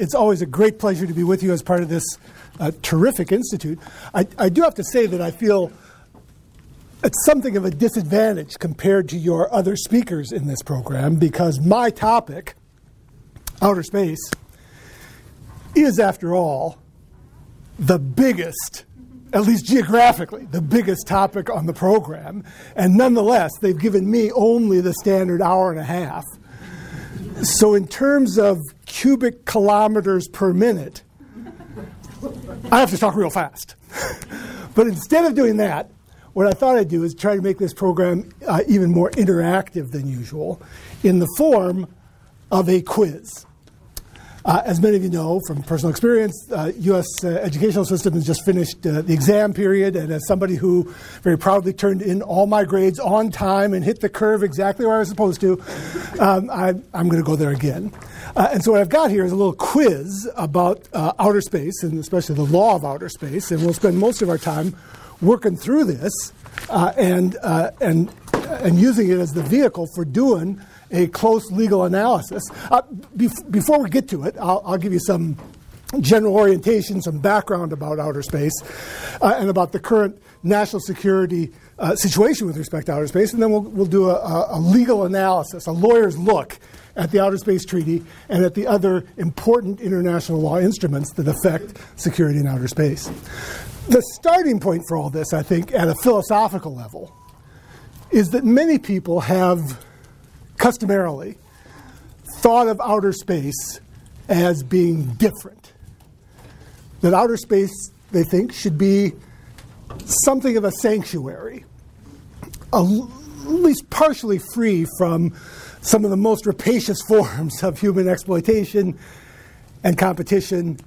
It's always a great pleasure to be with you as part of this uh, terrific institute. I, I, do have to say that I feel it's something of a disadvantage compared to your other speakers in this program because my topic, outer space, is, after all, the biggest, at least geographically, the biggest topic on the program. And nonetheless, they've given me only the standard hour and a half. So, in terms of cubic kilometers per minute, I have to talk real fast. but instead of doing that, what I thought I'd do is try to make this program uh, even more interactive than usual in the form of a quiz. Uh, as many of you know from personal experience, uh, U.S. Uh, educational system has just finished uh, the exam period, and as somebody who very proudly turned in all my grades on time and hit the curve exactly where I was supposed to, um, I, am going to go there again. Uh, and so what I've got here is a little quiz about uh, outer space, and especially the law of outer space, and we'll spend most of our time working through this and and and using it as the vehicle for doing a close legal analysis. Uh, bef- before we get to it, I'll, I'll, give you some general orientation, some background about outer space, uh, and about the current national security uh, situation with respect to outer space, and then we'll, we'll do a, a legal analysis, a lawyer's look at the Outer Space Treaty and at the other important international law instruments that affect security in outer space. The starting point for all this, I think, at a philosophical level, is that many people have customarily thought of outer space as being different. That outer space, they think, should be something of a sanctuary, at least partially free from some of the most rapacious forms of human exploitation and competition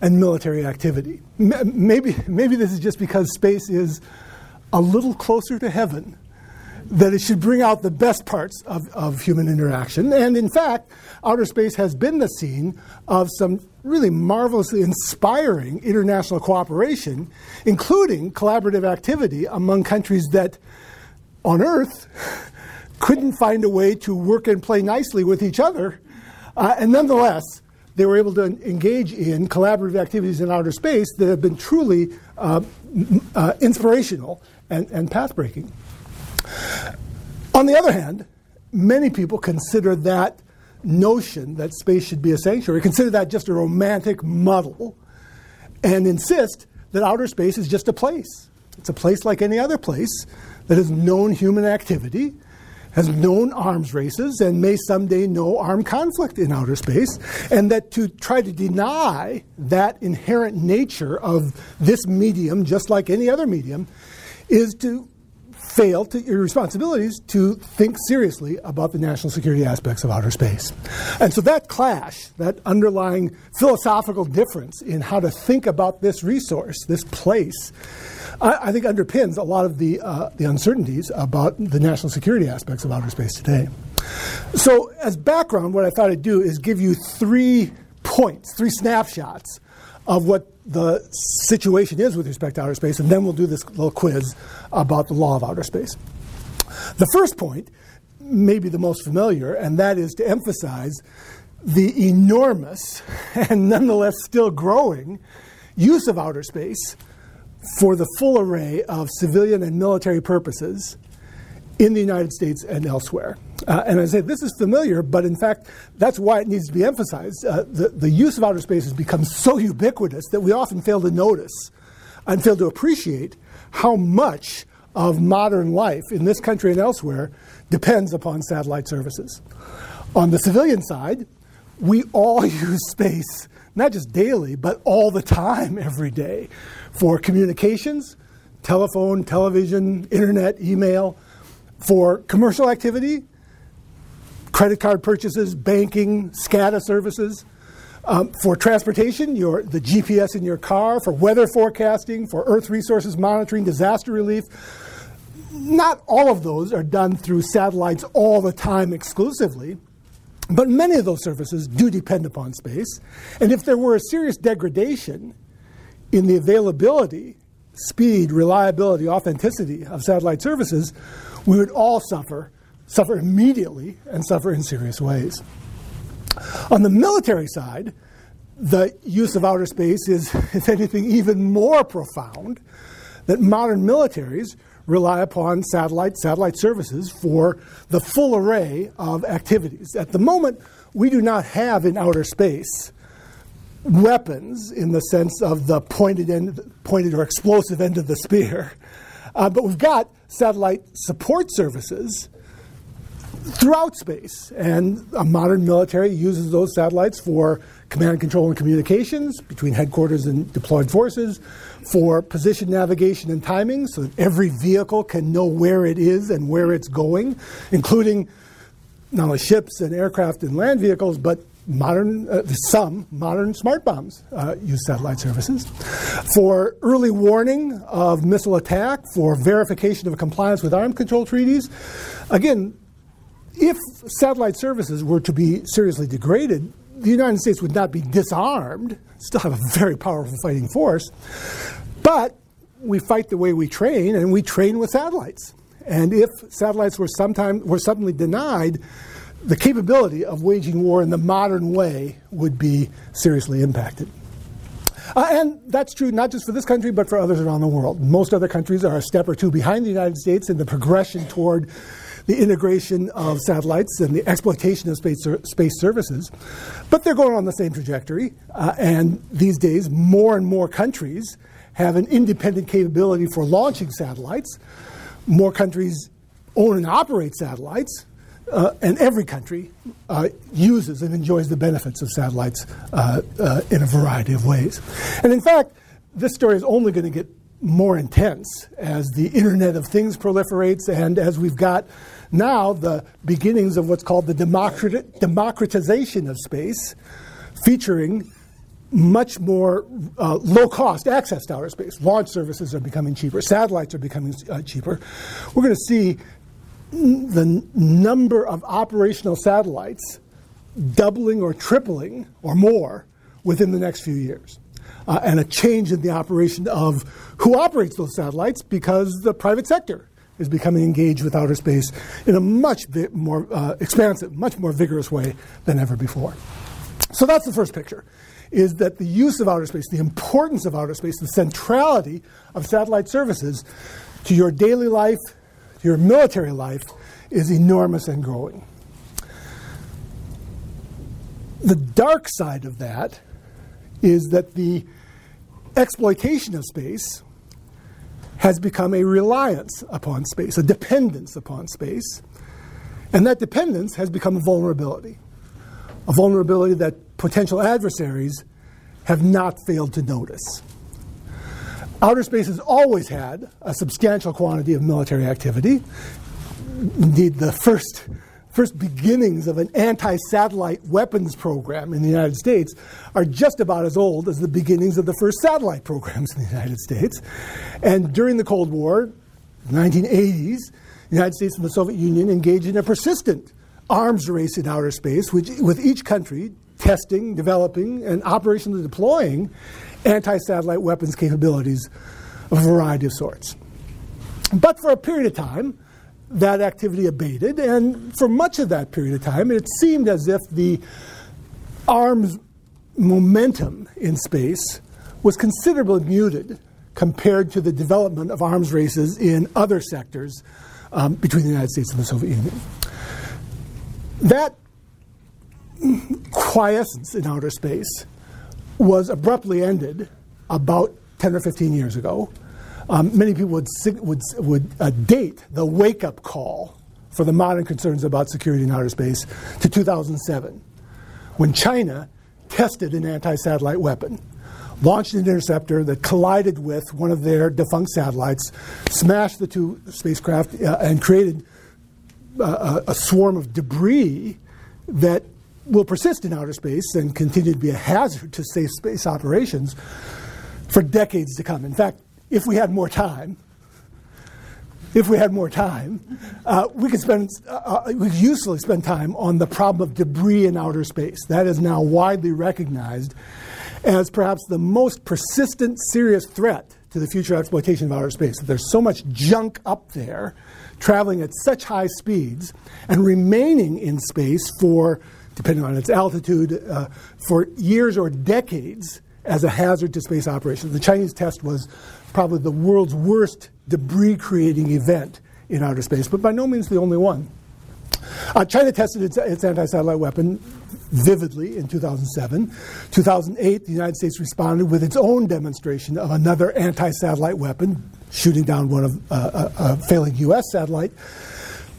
and military activity. Maybe, maybe this is just because space is a little closer to heaven that it should bring out the best parts of, of human interaction. And in fact, outer space has been the scene of some really marvelously inspiring international cooperation, including collaborative activity among countries that on Earth couldn't find a way to work and play nicely with each other. Uh, and nonetheless, they were able to engage in collaborative activities in outer space that have been truly uh, uh, inspirational and, and path breaking. On the other hand, many people consider that notion that space should be a sanctuary, consider that just a romantic muddle, and insist that outer space is just a place. It's a place like any other place that has known human activity, has known arms races, and may someday know armed conflict in outer space, and that to try to deny that inherent nature of this medium, just like any other medium, is to fail to your responsibilities to think seriously about the national security aspects of outer space. And so that clash, that underlying philosophical difference in how to think about this resource, this place, I, I think underpins a lot of the, uh, the uncertainties about the national security aspects of outer space today. So, as background, what I thought I'd do is give you three points, three snapshots of what the situation is with respect to outer space, and then we'll do this little quiz about the law of outer space. The first point may be the most familiar, and that is to emphasize the enormous and nonetheless still growing use of outer space for the full array of civilian and military purposes in the United States and elsewhere. Uh, and I say this is familiar, but in fact, that's why it needs to be emphasized. Uh, the, the use of outer space has become so ubiquitous that we often fail to notice and fail to appreciate how much of modern life in this country and elsewhere depends upon satellite services. On the civilian side, we all use space, not just daily, but all the time, every day, for communications, telephone, television, internet, email, for commercial activity, credit card purchases, banking, SCADA services. Um, for transportation, your, the GPS in your car, for weather forecasting, for earth resources monitoring, disaster relief. Not all of those are done through satellites all the time exclusively, but many of those services do depend upon space. And if there were a serious degradation in the availability, speed, reliability, authenticity of satellite services, we would all suffer, suffer immediately, and suffer in serious ways. On the military side, the use of outer space is, if anything, even more profound that modern militaries rely upon satellite satellite services for the full array of activities. At the moment, we do not have in outer space weapons in the sense of the pointed end, pointed or explosive end of the spear, uh, but we've got satellite support services throughout space, and a modern military uses those satellites for command, control, and communications between headquarters and deployed forces, for position navigation and timing, so that every vehicle can know where it is and where it's going, including not only ships and aircraft and land vehicles, but modern, uh, some modern smart bombs uh, use satellite services. For early warning of missile attack, for verification of compliance with arms control treaties. Again, if satellite services were to be seriously degraded, the United States would not be disarmed, still have a very powerful fighting force, but we fight the way we train, and we train with satellites. And if satellites were sometime were suddenly denied, the capability of waging war in the modern way would be seriously impacted. Uh, and that's true not just for this country, but for others around the world. Most other countries are a step or two behind the United States in the progression toward the integration of satellites and the exploitation of space, space services. But they're going on the same trajectory. Uh, and these days, more and more countries have an independent capability for launching satellites. More countries own and operate satellites uh, and every country uh, uses and enjoys the benefits of satellites uh, uh in a variety of ways. And in fact, this story is only going to get more intense as the Internet of Things proliferates and as we've got now the beginnings of what's called the democratization of space, featuring much more uh, low cost access to outer space. Launch services are becoming cheaper, satellites are becoming uh, cheaper. We're going to see the number of operational satellites doubling or tripling or more within the next few years. Uh, and a change in the operation of who operates those satellites because the private sector is becoming engaged with outer space in a much more uh, expansive, much more vigorous way than ever before. So that's the first picture is that the use of outer space, the importance of outer space, the centrality of satellite services to your daily life, to your military life is enormous and growing. The dark side of that is that the exploitation of space has become a reliance upon space, a dependence upon space, and that dependence has become a vulnerability. A vulnerability that potential adversaries have not failed to notice. Outer space has always had a substantial quantity of military activity. Indeed, the first, first beginnings of an anti satellite weapons program in the United States are just about as old as the beginnings of the first satellite programs in the United States. And during the Cold War, 1980s, the United States and the Soviet Union engaged in a persistent arms race in outer space, which, with each country testing, developing, and operationally deploying anti satellite weapons capabilities of a variety of sorts. But for a period of time, that activity abated, and for much of that period of time, it seemed as if the arms momentum in space was considerably muted compared to the development of arms races in other sectors um, between the United States and the Soviet Union. That quiescence in outer space was abruptly ended about 10 or 15 years ago. Um, many people would, would, would uh, date the wake up call for the modern concerns about security in outer space to 2007, when China tested an anti satellite weapon, launched an interceptor that collided with one of their defunct satellites, smashed the two spacecraft, uh, and created uh, a, a swarm of debris that will persist in outer space and continue to be a hazard to safe space operations for decades to come. In fact, if we had more time, if we had more time, uh, we could spend uh, uh, we could usefully spend time on the problem of debris in outer space. That is now widely recognized as perhaps the most persistent, serious threat to the future exploitation of outer space. That there's so much junk up there, traveling at such high speeds and remaining in space for depending on its altitude, uh, for years or decades as a hazard to space operations. The Chinese test was probably the world's worst debris creating event in outer space, but by no means the only one. Uh, China tested its, its anti satellite weapon vividly in 2007. 2008, the United States responded with its own demonstration of another anti satellite weapon, shooting down one of uh, a, a, failing U.S. satellite.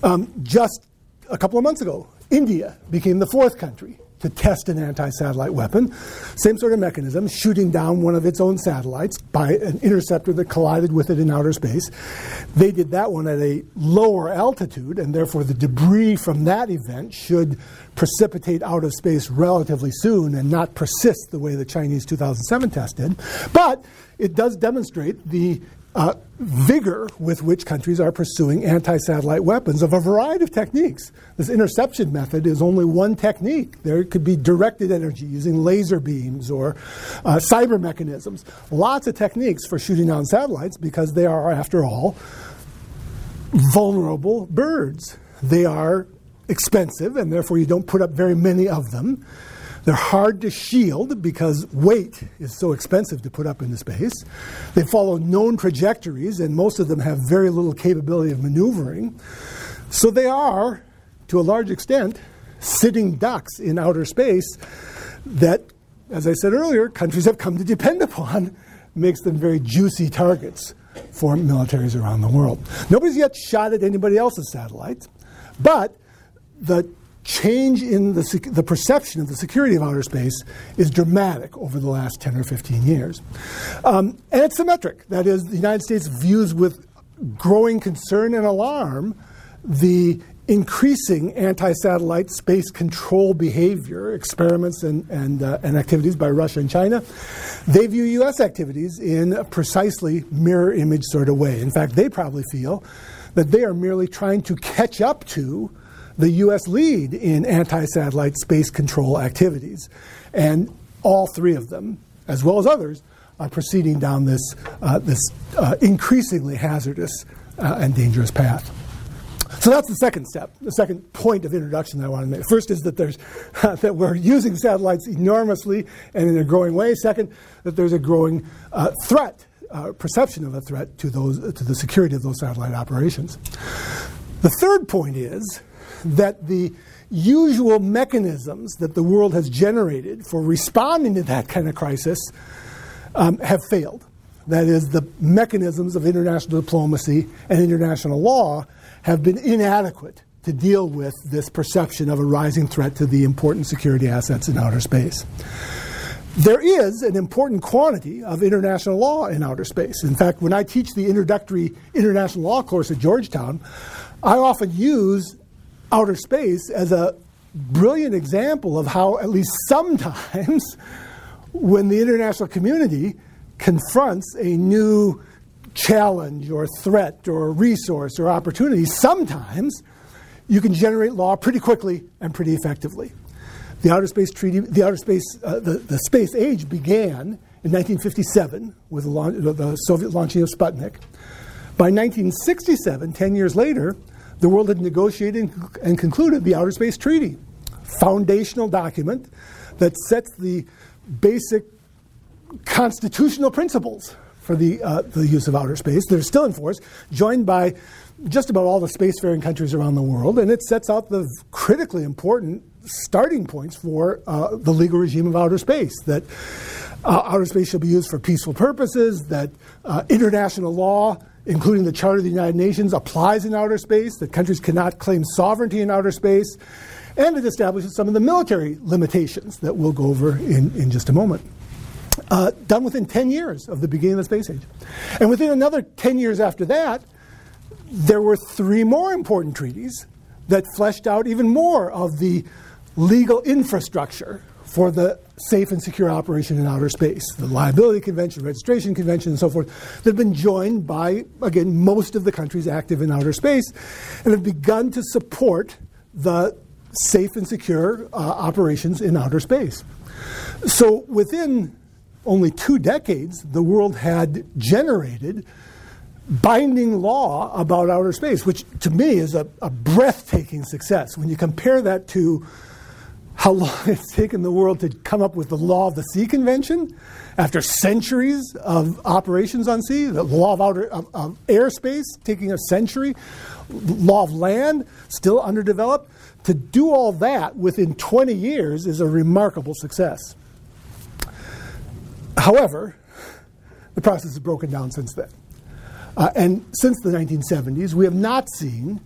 Um, just a couple of months ago, India became the fourth country to test an anti satellite weapon. Same sort of mechanism, shooting down one of its own satellites by an interceptor that collided with it in outer space. They did that one at a lower altitude, and therefore the debris from that event should precipitate out of space relatively soon and not persist the way the Chinese 2007 test did. But it does demonstrate the uh, vigor with which countries are pursuing anti satellite weapons of a variety of techniques. This interception method is only one technique. There could be directed energy using laser beams or uh, cyber mechanisms. Lots of techniques for shooting down satellites because they are, after all, vulnerable birds. They are expensive, and therefore you don't put up very many of them. They're hard to shield because weight is so expensive to put up into space. They follow known trajectories, and most of them have very little capability of maneuvering. So they are, to a large extent, sitting ducks in outer space that, as I said earlier, countries have come to depend upon, makes them very juicy targets for militaries around the world. Nobody's yet shot at anybody else's satellites, but the change in the, the perception of the security of outer space is dramatic over the last 10 or 15 years. Um, and it's symmetric. That is, the United States views with growing concern and alarm the increasing anti satellite space control behavior, experiments, and, and, uh, and activities by Russia and China. They view U.S. activities in a precisely mirror image sort of way. In fact, they probably feel that they are merely trying to catch up to the U.S. lead in anti satellite space control activities. And all three of them, as well as others, are proceeding down this, uh, this uh, increasingly hazardous uh, and dangerous path. So that's the second step, the second point of introduction that I want to make. First is that there's that we're using satellites enormously and in a growing way. Second, that there's a growing uh, threat, uh, perception of a threat to those to the security of those satellite operations. The third point is that the usual mechanisms that the world has generated for responding to that kind of crisis um, have failed. That is, the mechanisms of international diplomacy and international law have been inadequate to deal with this perception of a rising threat to the important security assets in outer space. There is an important quantity of international law in outer space. In fact, when I teach the introductory international law course at Georgetown, I often use outer space as a brilliant example of how, at least sometimes, when the international community confronts a new challenge or threat or resource or opportunity, sometimes you can generate law pretty quickly and pretty effectively. The outer space treaty, the outer space, uh, the, the space age began in 1957 with the, launch, the Soviet launching of Sputnik. By 1967, 10 years later, the world had negotiated and concluded the Outer Space Treaty, foundational document that sets the basic constitutional principles for the, uh, the use of outer space They're still in force, joined by just about all the spacefaring countries around the world, and it sets out the critically important starting points for uh, the legal regime of outer space. That uh, outer space shall be used for peaceful purposes, that uh, international law including the Charter of the United Nations, applies in outer space, that countries cannot claim sovereignty in outer space, and it establishes some of the military limitations that we'll go over in, in just a moment. Uh, done within 10 years of the beginning of the space age. And within another 10 years after that, there were three more important treaties that fleshed out even more of the legal infrastructure for the safe and secure operation in outer space. The Liability Convention, Registration Convention, and so forth, that have been joined by, again, most of the countries active in outer space and have begun to support the safe and secure uh, operations in outer space. So within only two decades, the world had generated binding law about outer space, which to me is a, a breathtaking success. When you compare that to how long it's taken the world to come up with the Law of the Sea Convention after centuries of operations on sea, the law of, outer, of, of airspace taking a century, law of land still underdeveloped. To do all that within 20 years is a remarkable success. However, the process has broken down since then. Uh, and since the 1970s, we have not seen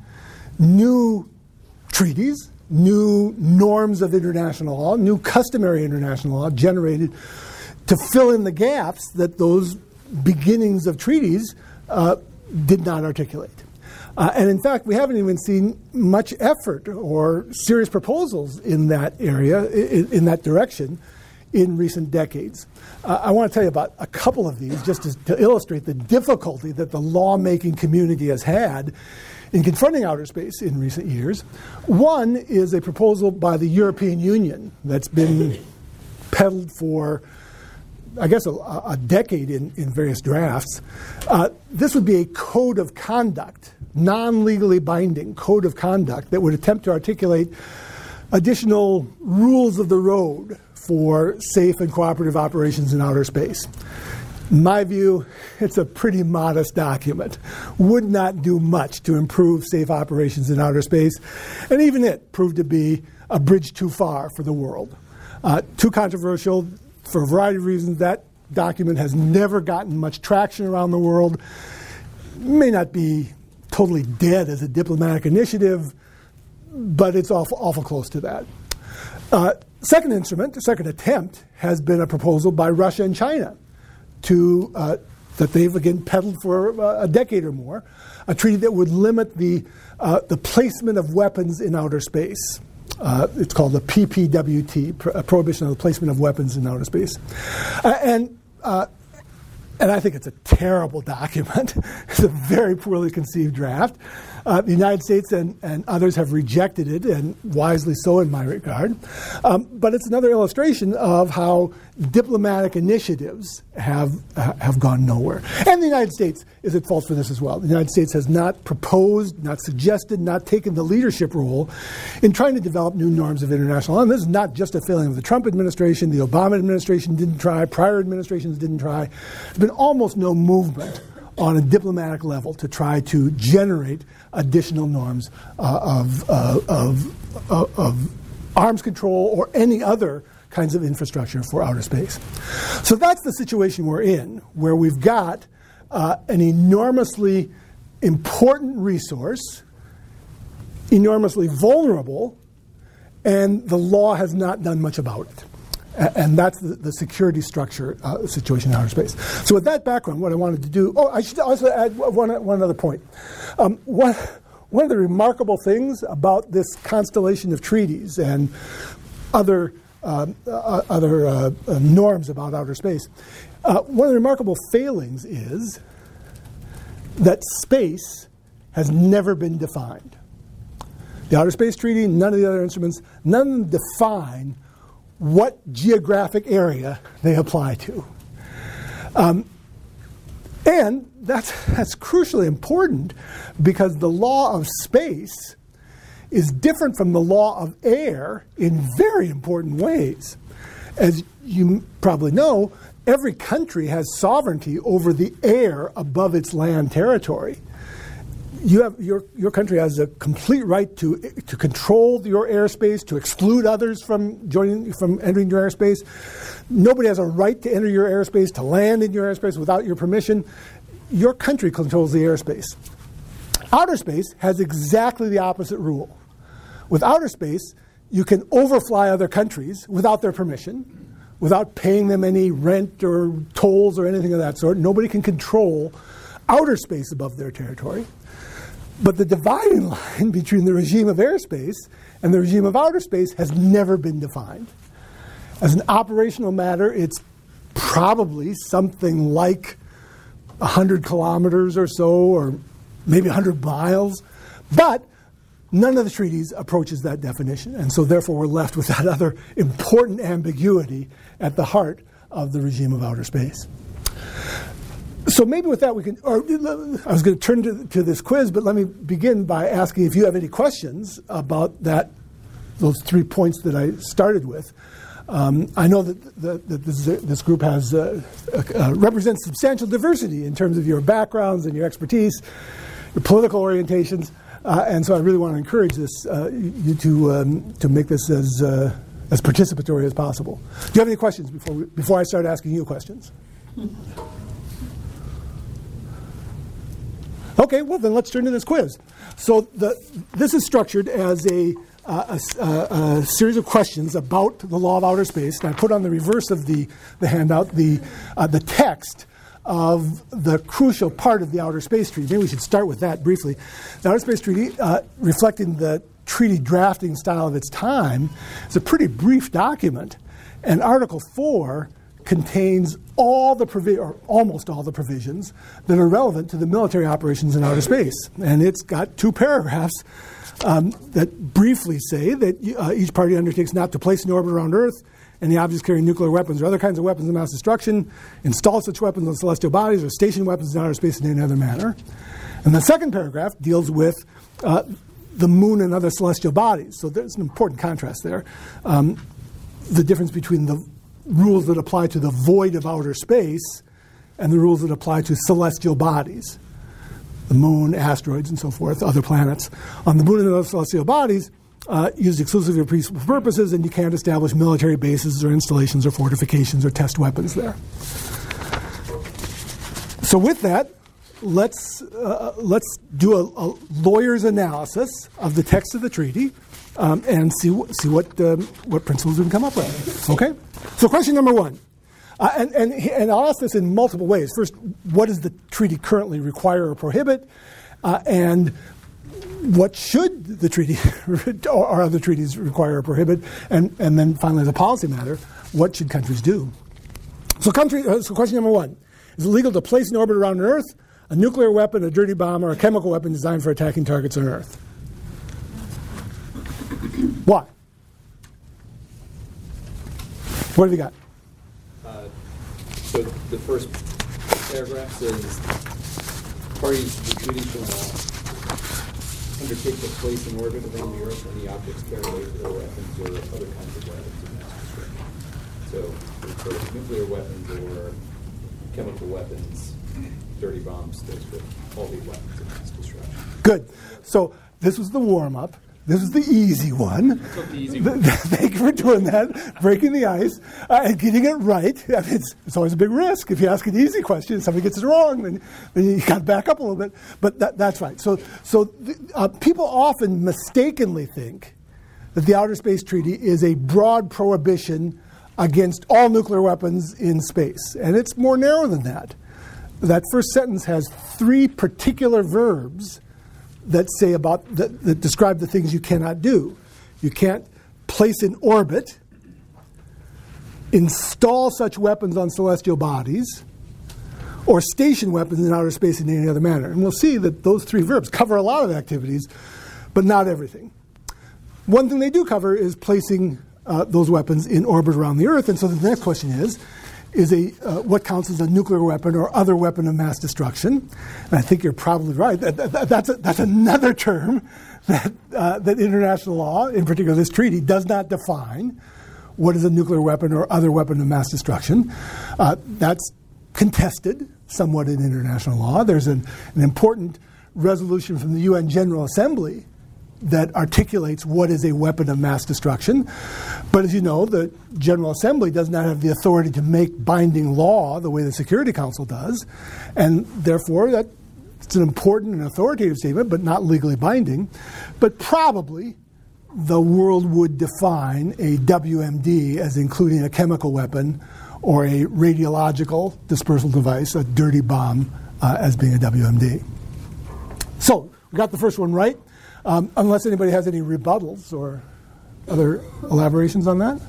new treaties, new norms of international law, new customary international law generated to fill in the gaps that those beginnings of treaties uh, did not articulate. Uh, and in fact, we haven't even seen much effort or serious proposals in that area, in, in that direction, in recent decades. Uh, I want to tell you about a couple of these just to, to illustrate the difficulty that the lawmaking community has had in confronting outer space in recent years. One is a proposal by the European Union that's been peddled for, I guess, a, a decade in, in various drafts. Uh, this would be a code of conduct, non legally binding code of conduct that would attempt to articulate additional rules of the road for safe and cooperative operations in outer space. My view, it's a pretty modest document. Would not do much to improve safe operations in outer space, and even it proved to be a bridge too far for the world. Uh, too controversial for a variety of reasons. That document has never gotten much traction around the world. May not be totally dead as a diplomatic initiative, but it's awful, awful close to that. Uh, second instrument, the second attempt, has been a proposal by Russia and China to uh, that they've again peddled for uh, a decade or more, a treaty that would limit the uh, the placement of weapons in outer space. Uh, it's called the PPWT, Pro- Prohibition of the Placement of Weapons in Outer Space, uh, and and I think it's a terrible document. it's a very poorly conceived draft. Uh, the United States and, and others have rejected it, and wisely so in my regard. Um, but it's another illustration of how diplomatic initiatives have, uh, have gone nowhere. And the United States is at fault for this as well. The United States has not proposed, not suggested, not taken the leadership role in trying to develop new norms of international law. And this is not just a failing of the Trump administration. The Obama administration didn't try, prior administrations didn't try. There's been almost no movement on a diplomatic level to try to generate additional norms uh, of, uh, of, uh, of arms control or any other kinds of infrastructure for outer space. So that's the situation we're in, where we've got uh, an enormously important resource, enormously vulnerable, and the law has not done much about it and that's the, the security structure uh, situation in outer space. So, with that background, what I wanted to do, oh, I should also add one, one other point. Um, one, one of the remarkable things about this constellation of treaties and other, um, uh, other uh, uh norms about outer space, uh, one of the remarkable failings is that space has never been defined. The Outer Space Treaty, none of the other instruments, none define what geographic area they apply to. Um, and that's, that's crucially important because the law of space is different from the law of air in very important ways. As you probably know, every country has sovereignty over the air above its land territory you have your your country has a complete right to to control your airspace, to exclude others from joining from entering your airspace. Nobody has a right to enter your airspace, to land in your airspace without your permission. Your country controls the airspace. Outer space has exactly the opposite rule. With outer space, you can overfly other countries without their permission, without paying them any rent or tolls or anything of that sort. Nobody can control outer space above their territory. But the dividing line between the regime of airspace and the regime of outer space has never been defined. As an operational matter, it's probably something like 100 kilometers or so, or maybe 100 miles. But none of the treaties approaches that definition. And so, therefore, we're left with that other important ambiguity at the heart of the regime of outer space. So maybe with that we can. Or I was going to turn to, to this quiz, but let me begin by asking if you have any questions about that those three points that I started with. Um, I know that, that, that this, this, group has uh, uh, represents substantial diversity in terms of your backgrounds and your expertise, your political orientations, uh, and so I really want to encourage this uh, you to um, to make this as uh, as participatory as possible. Do you have any questions before we, before I start asking you questions? Okay, well then let's turn to this quiz. So the, this is structured as a uh, a, a, a, series of questions about the law of outer space. And I put on the reverse of the, the handout the, uh, the text of the crucial part of the Outer Space Treaty. Maybe we should start with that briefly. The Outer Space Treaty, uh, reflecting the treaty drafting style of its time, is a pretty brief document. And Article 4 contains all the provi- or almost all the provisions that are relevant to the military operations in outer space. And it's got two paragraphs um, that briefly say that uh, each party undertakes not to place in orbit around Earth any objects carrying nuclear weapons or other kinds of weapons of mass destruction, install such weapons on celestial bodies, or station weapons in outer space in any other manner. And the second paragraph deals with uh, the moon and other celestial bodies. So there's an important contrast there. Um, the difference between the rules that apply to the void of outer space and the rules that apply to celestial bodies the moon, asteroids, and so forth, other planets. On the moon and other celestial bodies, uh, used exclusively for peaceful purposes, and you can't establish military bases or installations or fortifications or test weapons there. So, with that, let's uh, let's do a, a, lawyer's analysis of the text of the treaty um, and see see what um, what principles we can come up with. Okay. So, question number one. Uh, and, and, and I'll ask this in multiple ways. First, what does the treaty currently require or prohibit? Uh, and what should the treaty or other treaties require or prohibit? And, and then finally, as a policy matter, what should countries do? So, country, uh, so question number one Is it legal to place in orbit around Earth a nuclear weapon, a dirty bomb, or a chemical weapon designed for attacking targets on Earth? Why? What have you got? Uh, so the first paragraph says, parties to the treaty shall undertake to place in orbit around the Earth any objects carrying nuclear weapons or other kinds of weapons of mass destruction. So, for nuclear weapons or chemical weapons, dirty bombs, those would all be weapons of mass destruction. Good. So this was the warm up. This is the easy one. Easy one. Thank you for doing that, breaking the ice, uh, and getting it right. I mean, it's, it's, always a big risk. If you ask an easy question, somebody gets it wrong, then, then you got to back up a little bit. But that, that's right. So, so uh, people often mistakenly think that the Outer Space Treaty is a broad prohibition against all nuclear weapons in space. And it's more narrow than that. That first sentence has three particular verbs that say about that, that describe the things you cannot do. You can't place in orbit, install such weapons on celestial bodies, or station weapons in outer space in any other manner. And we'll see that those three verbs cover a lot of activities, but not everything. One thing they do cover is placing uh, those weapons in orbit around the Earth. And so the next question is is a, uh, what counts as a nuclear weapon or other weapon of mass destruction. And I think you're probably right. That, that, that's, a, that's another term that, uh, that international law, in particular this treaty, does not define what is a nuclear weapon or other weapon of mass destruction. Uh, that's contested somewhat in international law. There's an, an important resolution from the UN General Assembly that articulates what is a weapon of mass destruction. But as you know, the General Assembly does not have the authority to make binding law the way the Security Council does, and therefore that it's an important and authoritative statement, but not legally binding. But probably the world would define a WMD as including a chemical weapon or a radiological dispersal device, a dirty bomb, uh, as being a WMD. So we got the first one right. Um, unless anybody has any rebuttals or other elaborations on that?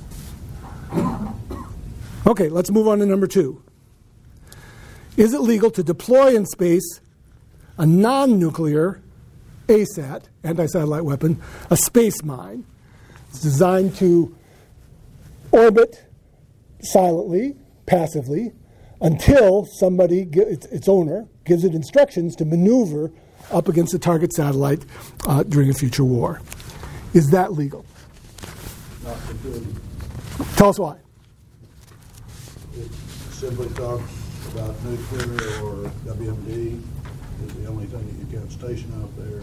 Okay, let's move on to number two. Is it legal to deploy in space a non nuclear ASAT, anti satellite weapon, a space mine? It's designed to orbit silently, passively, until somebody, its owner, gives it instructions to maneuver up against a target satellite uh, during a future war. Is that legal? couldn't. Tell us why. It simply talks about nuclear or WMD is the only thing that you can station out there.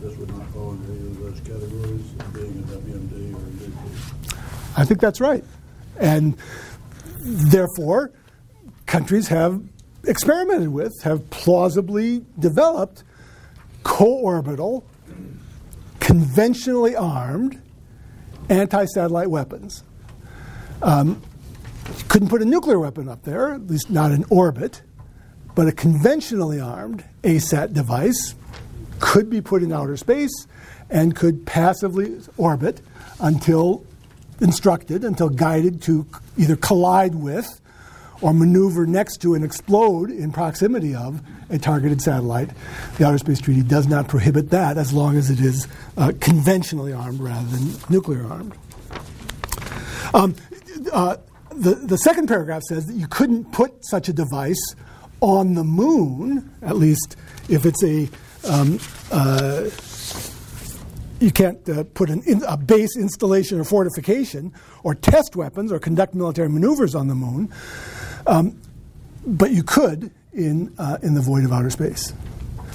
This would not fall under either of those categories, of being a WMD or a nuclear. I think that's right. And therefore, countries have experimented with, have plausibly developed co-orbital, conventionally armed anti-satellite weapons. Um, couldn't put a nuclear weapon up there, at least not in orbit, but a conventionally armed ASAT device could be put in outer space and could passively orbit until instructed, until guided to either collide with or maneuver next to and explode in proximity of a targeted satellite. The Outer Space Treaty does not prohibit that as long as it is uh, conventionally armed rather than nuclear armed. Um, uh, the, the second paragraph says that you couldn't put such a device on the moon, at least if it's a um, uh, you can't uh, put in, a base installation or fortification or test weapons or conduct military maneuvers on the moon, um, but you could in uh, in the void of outer space.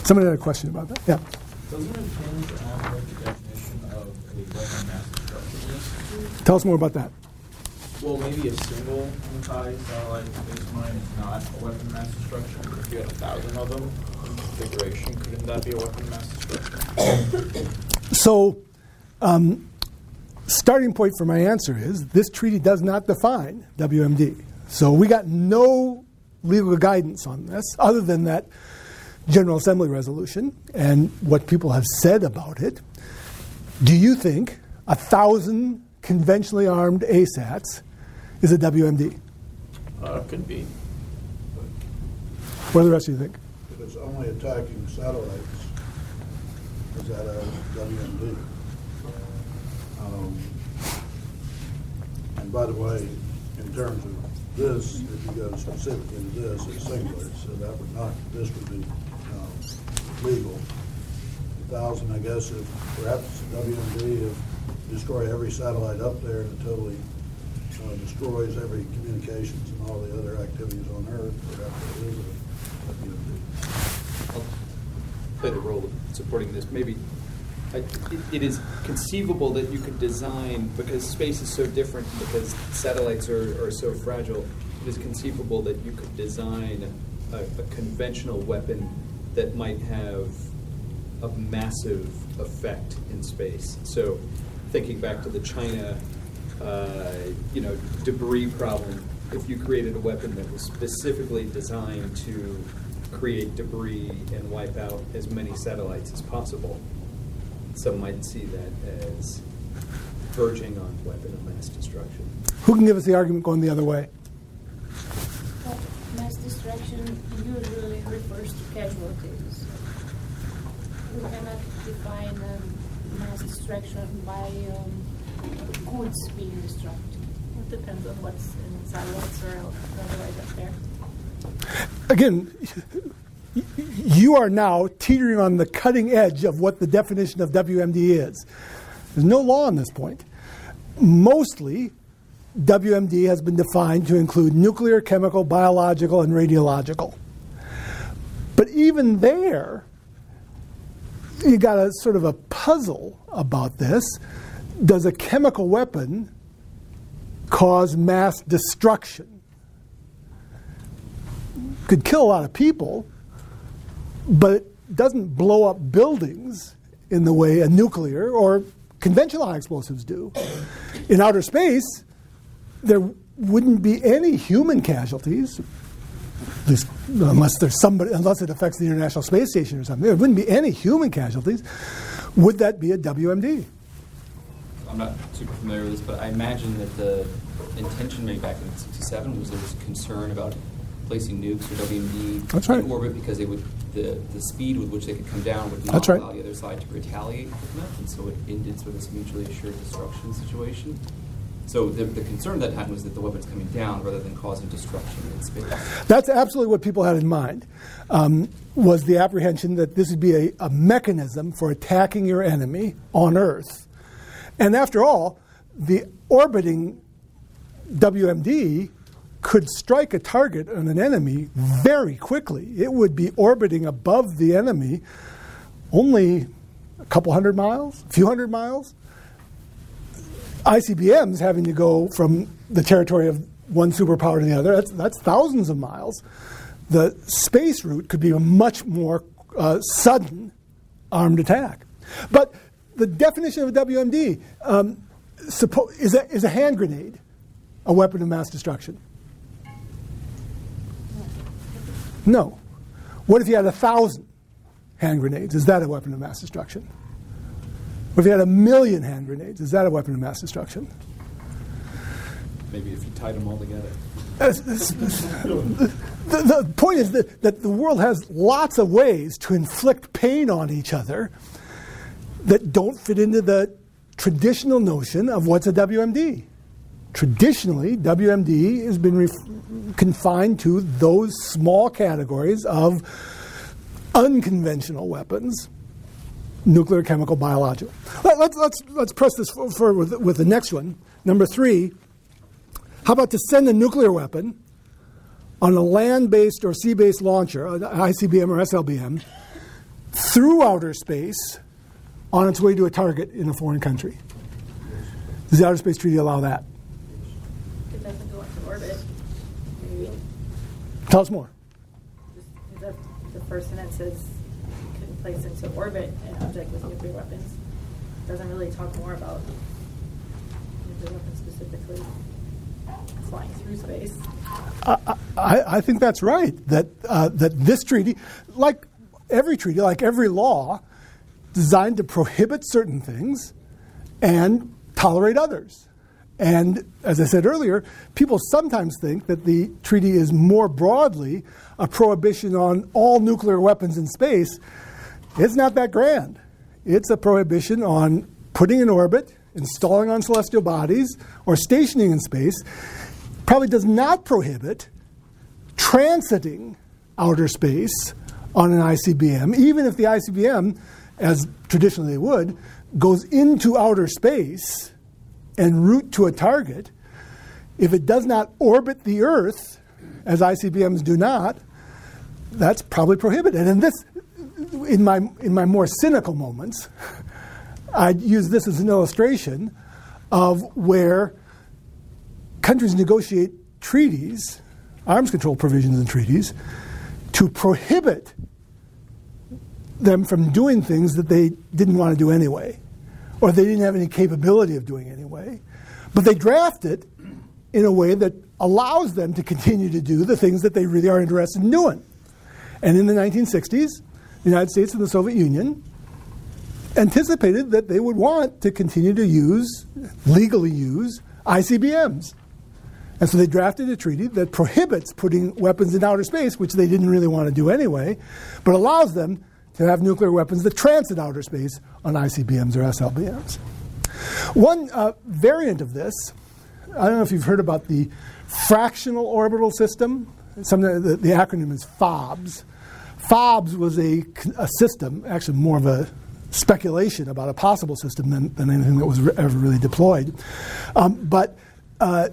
Somebody had a question about that. Yeah. Doesn't it hinge on what the definition of a weapon mass destruction is? Tell us more about that. Well, maybe a single anti-satellite space mine is not a weapon of mass destruction. If you had a thousand of them in configuration, couldn't that be a weapon of mass destruction? So, um, starting point for my answer is this treaty does not define WMD. So we got no legal guidance on this other than that General Assembly resolution and what people have said about it. Do you think a thousand conventionally armed ASATs is a WMD? Uh, could be. What do the rest of you think? If it's only attacking satellites, is that a WMD? Um, And by the way, in terms of this, if you go specifically to this, it's singular, so that would not, this would be uh, legal. A thousand, I guess, if perhaps WMD, if destroy every satellite up there and it totally uh, destroys every communications and all the other activities on Earth, perhaps it is a WMD. I'll play the role of supporting this. Maybe it, it is conceivable that you could design, because space is so different, because satellites are, are so fragile, it is conceivable that you could design a, a conventional weapon that might have a massive effect in space. So, thinking back to the China, uh, you know, debris problem, if you created a weapon that was specifically designed to create debris and wipe out as many satellites as possible, some might see that as verging on weapon of mass destruction. Who can give us the argument going the other way? Well, Mass destruction usually refers to casualties. We cannot define um, mass destruction by um, goods being destroyed. It depends on what's in satellites or otherwise up there. again, you are now teetering on the cutting edge of what the definition of WMD is. There's no law on this point. Mostly, WMD has been defined to include nuclear, chemical, biological, and radiological. But even there, you got a sort of a puzzle about this. Does a chemical weapon cause mass destruction? could kill a lot of people, but it doesn't blow up buildings in the way a nuclear or conventional high explosives do. In outer space, there wouldn't be any human casualties, least unless there's somebody, unless it affects the International Space Station or something. There wouldn't be any human casualties. Would that be a WMD? I'm not super familiar with this, but I imagine that the intention maybe back in '67 was there was concern about placing nukes or WMD That's right. in orbit because they would the, the speed with which they could come down would not That's right. allow the other side to retaliate with them, and so it ended sort of this mutually assured destruction situation. So the, the concern that time was that the weapon's coming down rather than causing destruction in space. That's absolutely what people had in mind. Um, was the apprehension that this would be a, a mechanism for attacking your enemy on Earth, and after all, the orbiting WMD could strike a target on an enemy very quickly. It would be orbiting above the enemy only a couple hundred miles, a few hundred miles. ICBMs having to go from the territory of one superpower to the other, that's, that's thousands of miles. The space route could be a much more uh, sudden armed attack. But the definition of a WMD um, suppo- is, a, is a hand grenade a weapon of mass destruction? No. What if you had a thousand hand grenades? Is that a weapon of mass destruction? What if you had a million hand grenades? Is that a weapon of mass destruction? Maybe if you tied them all together. the, the point is that, that the world has lots of ways to inflict pain on each other that don't fit into the traditional notion of what's a WMD. Traditionally, WMD has been ref- confined to those small categories of unconventional weapons nuclear, chemical, biological. Let, us let's, let's press this forward with, with the next one. Number three how about to send a nuclear weapon on a land based or sea based launcher, uh, an ICBM or SLBM, through outer space on its way to a target in a foreign country? Does the Outer Space Treaty allow that? It doesn't go into orbit, maybe. Tell us more. The, the first sentence says you can place into orbit an object with nuclear weapons. Doesn't really talk more about nuclear weapons specifically flying through space. I, I think that's right. That uh, that this treaty, like every treaty, like every law, designed to prohibit certain things and tolerate others. And as I said earlier, people sometimes think that the treaty is more broadly a prohibition on all nuclear weapons in space. It's not that grand. It's a prohibition on putting in orbit, installing on celestial bodies, or stationing in space probably does not prohibit transiting outer space on an ICBM, even if the ICBM, as traditionally would, goes into outer space en route to a target. If it does not orbit the Earth, as ICBMs do not, that's probably prohibited. And this, in my, in my more cynical moments, I'd use this as an illustration of where countries negotiate treaties, arms control provisions and treaties, to prohibit them from doing things that they didn't want to do anyway, or they didn't have any capability of doing anyway. But they draft it in a way that allows them to continue to do the things that they really are interested in doing. And in the 1960s, the United States and the Soviet Union anticipated that they would want to continue to use, legally use, ICBMs. And so they drafted a treaty that prohibits putting weapons in outer space, which they didn't really want to do anyway, but allows them to have nuclear weapons that transit outer space on ICBMs or SLBMs. One uh, variant of this, I don't know if you've heard about the fractional orbital system. Some, the, the acronym is FOBS. FOBS was a, a system, actually more of a speculation about a possible system than, than anything that was re- ever really deployed. Um, but uh,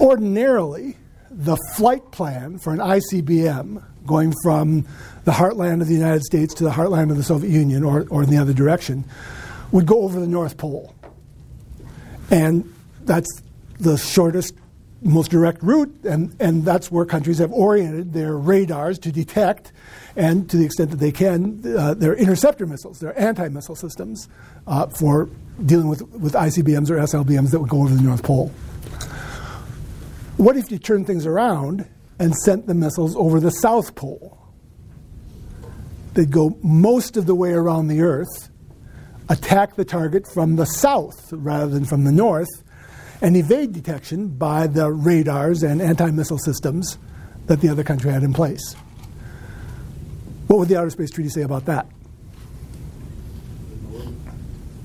ordinarily, the flight plan for an ICBM going from the heartland of the United States to the heartland of the Soviet Union or, or in the other direction would go over the North Pole. And that's the shortest, most direct route, and, and that's where countries have oriented their radars to detect, and to the extent that they can, uh, their interceptor missiles, their anti missile systems uh, for dealing with, with ICBMs or SLBMs that would go over the North Pole. What if you turned things around and sent the missiles over the South Pole? They'd go most of the way around the Earth, attack the target from the south rather than from the north, and evade detection by the radars and anti missile systems that the other country had in place. What would the Outer Space Treaty say about that?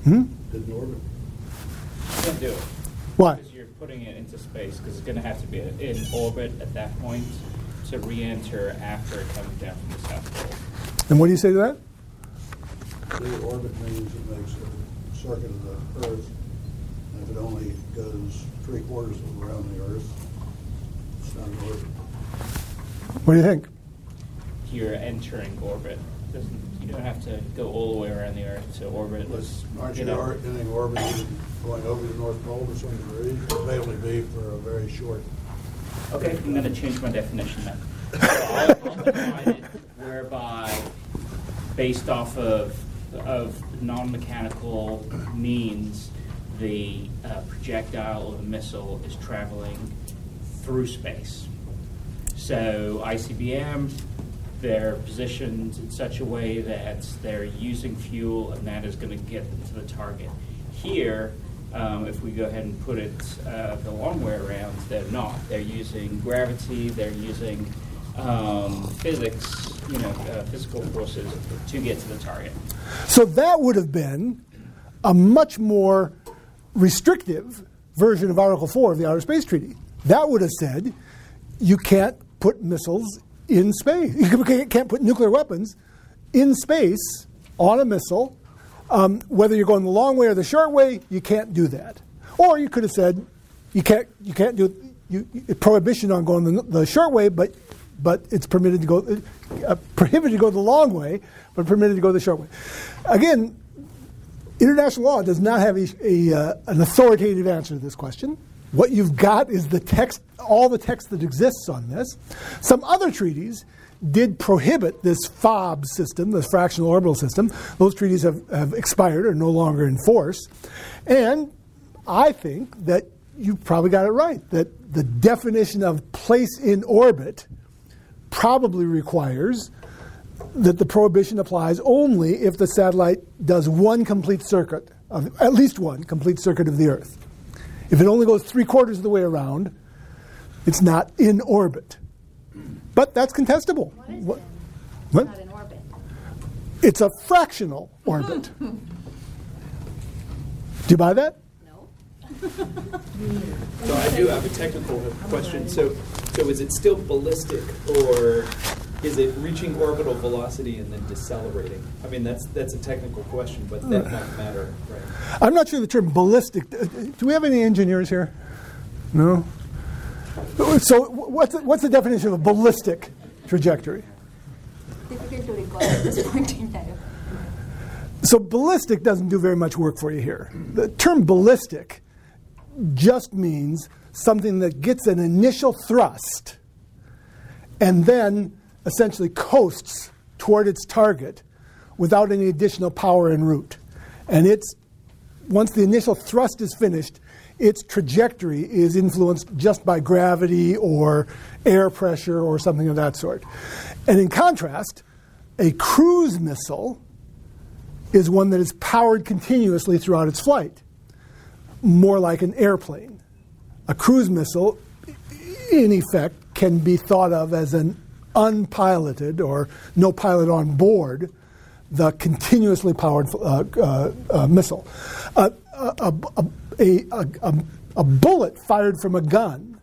Hmm? Didn't orbit. You can't do it. Why? Because you're putting it into space, because it's gonna have to be in orbit at that point to re-enter after it comes down from the South Pole. And what do you say to that? The orbit means it makes a circuit of the Earth if it only goes three quarters of around the Earth, it's not an orbit. What do you think? You're entering orbit. Doesn't, you don't have to go all the way around the Earth to orbit. Let's- Aren't you you know. or- in orbit going over the North Pole to some degree? It may only be for a very short, Okay, I'm going to change my definition then. So I'll, I'll define it whereby, based off of, of non-mechanical means, the uh, projectile or the missile is traveling through space. So ICBM, they're positioned in such a way that they're using fuel and that is going to get them to the target. Here, um, if we go ahead and put it uh, the long way around, they're not. They're using gravity, they're using um, physics, you know, uh, physical forces to get to the target. So that would have been a much more restrictive version of Article 4 of the Outer Space Treaty. That would have said you can't put missiles in space. You can't- put nuclear weapons in space on a missile. Um, whether you're going the long way or the short way, you can't do that. Or you could have said you can't you can't do you, you- prohibition on going the, the short way, but but it's permitted to go uh, prohibited to go the long way, but permitted to go the short way. Again, international law does not have a, a, uh, an authoritative answer to this question. What you've got is the text, all the text that exists on this. Some other treaties did prohibit this FOB system, this fractional orbital system. Those treaties have, have expired, are no longer in force. And I think that you probably got it right, that the definition of place in orbit probably requires that the prohibition applies only if the satellite does one complete circuit, of, at least one complete circuit of the Earth. If it only goes three quarters of the way around, it's not in orbit. But that's contestable. What is What- it? what? Not in orbit. It's a fractional orbit. Do you buy that? No. So I do have a technical question. So, so is it still ballistic, or is it reaching orbital velocity and then decelerating? I mean, that's that's a technical question, but that might matter, right? I'm not sure the term ballistic. uh, Do we have any engineers here? No. So, what's the, what's the definition of a ballistic trajectory? difficult to recall at this point in time. So, ballistic doesn't do very much work for you here. The term ballistic just means something that gets an initial thrust and then essentially coasts toward its target without any additional power en route. And it's once the initial thrust is finished, its trajectory is influenced just by gravity or air pressure or something of that sort. And in contrast, a cruise missile is one that is powered continuously throughout its flight, more like an airplane. A cruise missile, in effect, can be thought of as an unpiloted or no pilot on board, the continuously powered uh, uh, uh, missile. A, a, a bullet fired from a gun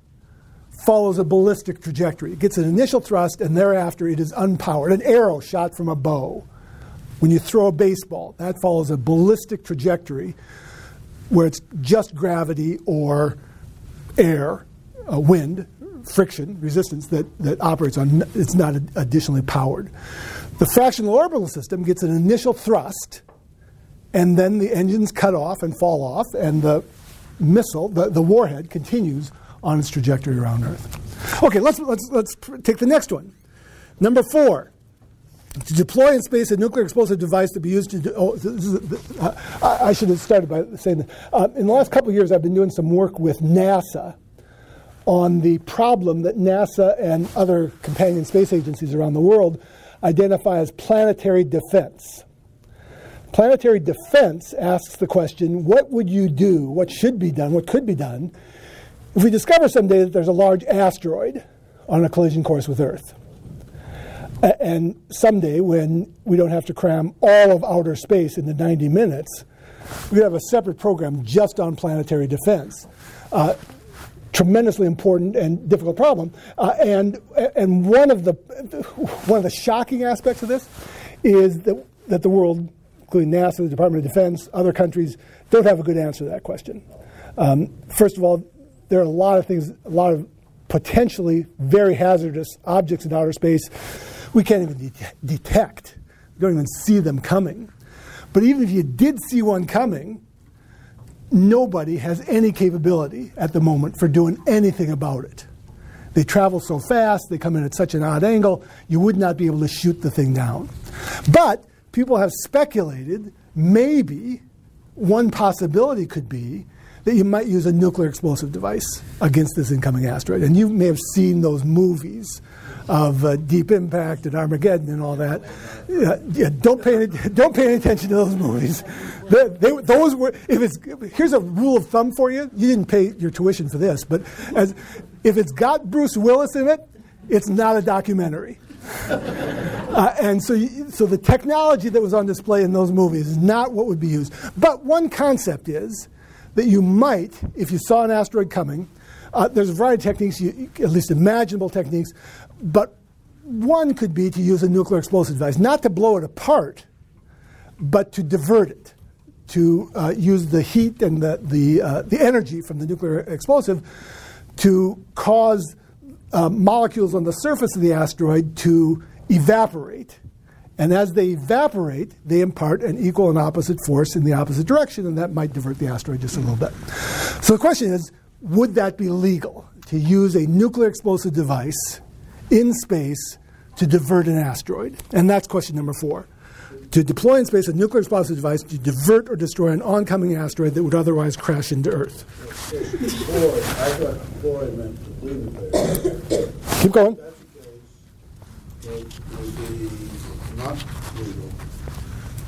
follows a ballistic trajectory. It gets an initial thrust, and thereafter it is unpowered. An arrow shot from a bow. When you throw a baseball, that follows a ballistic trajectory where it's just gravity or air, uh, wind, friction, resistance that, that operates on, it's not additionally powered. The fractional orbital system gets an initial thrust, and then the engines cut off and fall off, and the missile, the, the warhead, continues on its trajectory around Earth. Okay, let's, let's, let's take the next one. Number four. To deploy in space a nuclear explosive device to be used to. Do, oh, uh, I, I should have started by saying that. Uh, in the last couple of years, I've been doing some work with NASA on the problem that NASA and other companion space agencies around the world identify as planetary defense. Planetary defense asks the question what would you do, what should be done, what could be done, if we discover someday that there's a large asteroid on a collision course with Earth? And someday, when we don't have to cram all of outer space into 90 minutes, we have a separate program just on planetary defense. Uh, tremendously important and difficult problem. Uh, and and one of the one of the shocking aspects of this is that that the world, including NASA, the Department of Defense, other countries, don't have a good answer to that question. Um, first of all, there are a lot of things, a lot of potentially very hazardous objects in outer space we can't even det- detect. We don't even see them coming. But even if you did see one coming, nobody has any capability at the moment for doing anything about it. They travel so fast, they come in at such an odd angle, you would not be able to shoot the thing down. But people have speculated maybe one possibility could be that you might use a nuclear explosive device against this incoming asteroid. And you may have seen those movies of uh, Deep Impact and Armageddon and all that. Yeah, yeah, don't pay any, don't pay any attention to those movies. They, they, those were if it's here's a rule of thumb for you. You didn't pay your tuition for this, but as if it's got Bruce Willis in it, it's not a documentary. Uh, and so, you, so the technology that was on display in those movies is not what would be used. But one concept is that you might, if you saw an asteroid coming, uh, there's a variety of techniques, you, at least imaginable techniques, but one could be to use a nuclear explosive device, not to blow it apart, but to divert it, to uh, use the heat and the, the, uh, the energy from the nuclear explosive to cause uh, molecules on the surface of the asteroid to evaporate. And as they evaporate, they impart an equal and opposite force in the opposite direction, and that might divert the asteroid just a little bit. So the question is would that be legal to use a nuclear explosive device in space to divert an asteroid? And that's question number four. To deploy in space a nuclear explosive device to divert or destroy an oncoming asteroid that would otherwise crash into Earth. Keep going.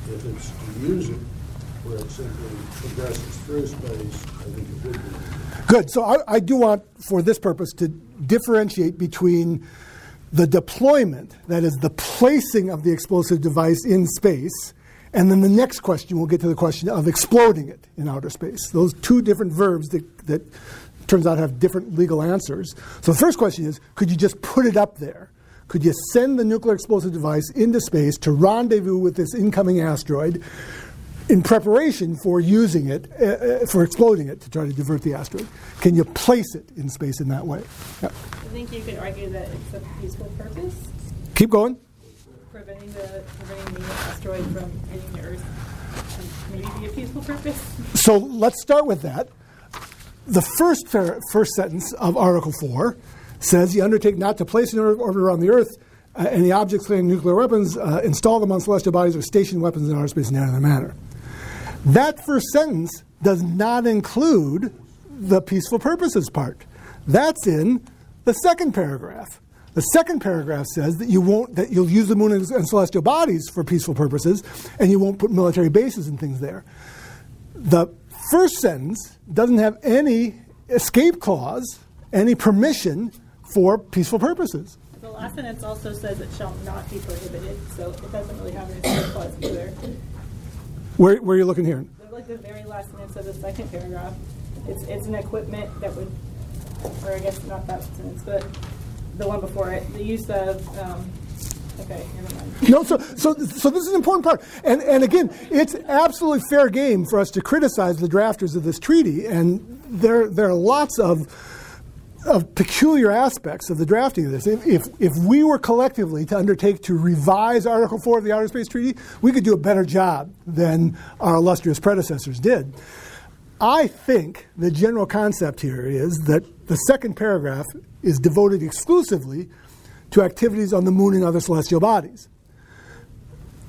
If it's to use it where it simply progresses through space. Good. So I, I do want, for this purpose, to differentiate between the deployment, that is, the placing of the explosive device in space, and then the next question, we'll get to the question of exploding it in outer space. Those two different verbs that, that turns out have different legal answers. So the first question is could you just put it up there? Could you send the nuclear explosive device into space to rendezvous with this incoming asteroid in preparation for using it, uh, uh, for exploding it to try to divert the asteroid? Can you place it in space in that way? Yeah. I think you could argue that it's a peaceful purpose, Keep going. preventing the, preventing the asteroid from hitting the Earth. Maybe be a peaceful purpose. So let's start with that. The first, par- first sentence of Article 4 says you undertake not to place in orbit around the Earth uh, any objects carrying nuclear weapons, uh, install them on celestial bodies, or station weapons in outer space in any other manner. That first sentence does not include the peaceful purposes part. That's in the second paragraph. The second paragraph says that you won't that you'll use the moon and celestial bodies for peaceful purposes, and you won't put military bases and things there. The first sentence doesn't have any escape clause, any permission for peaceful purposes. The last sentence also says it shall not be prohibited, so it doesn't really have an escape clause either. Where, where are you looking here? Like the very last sentence of the second paragraph, it's, it's an equipment that would, or I guess not that sentence, but the one before it, the use of, um, okay, never mind. No, so, so, so this is an important part. And, and again, it's absolutely fair game for us to criticize the drafters of this treaty. And there, there are lots of, of peculiar aspects of the drafting of this. If, if, if we were collectively to undertake to revise Article 4 of the Outer Space Treaty, we could do a better job than our illustrious predecessors did. I think the general concept here is that the second paragraph is devoted exclusively to activities on the moon and other celestial bodies.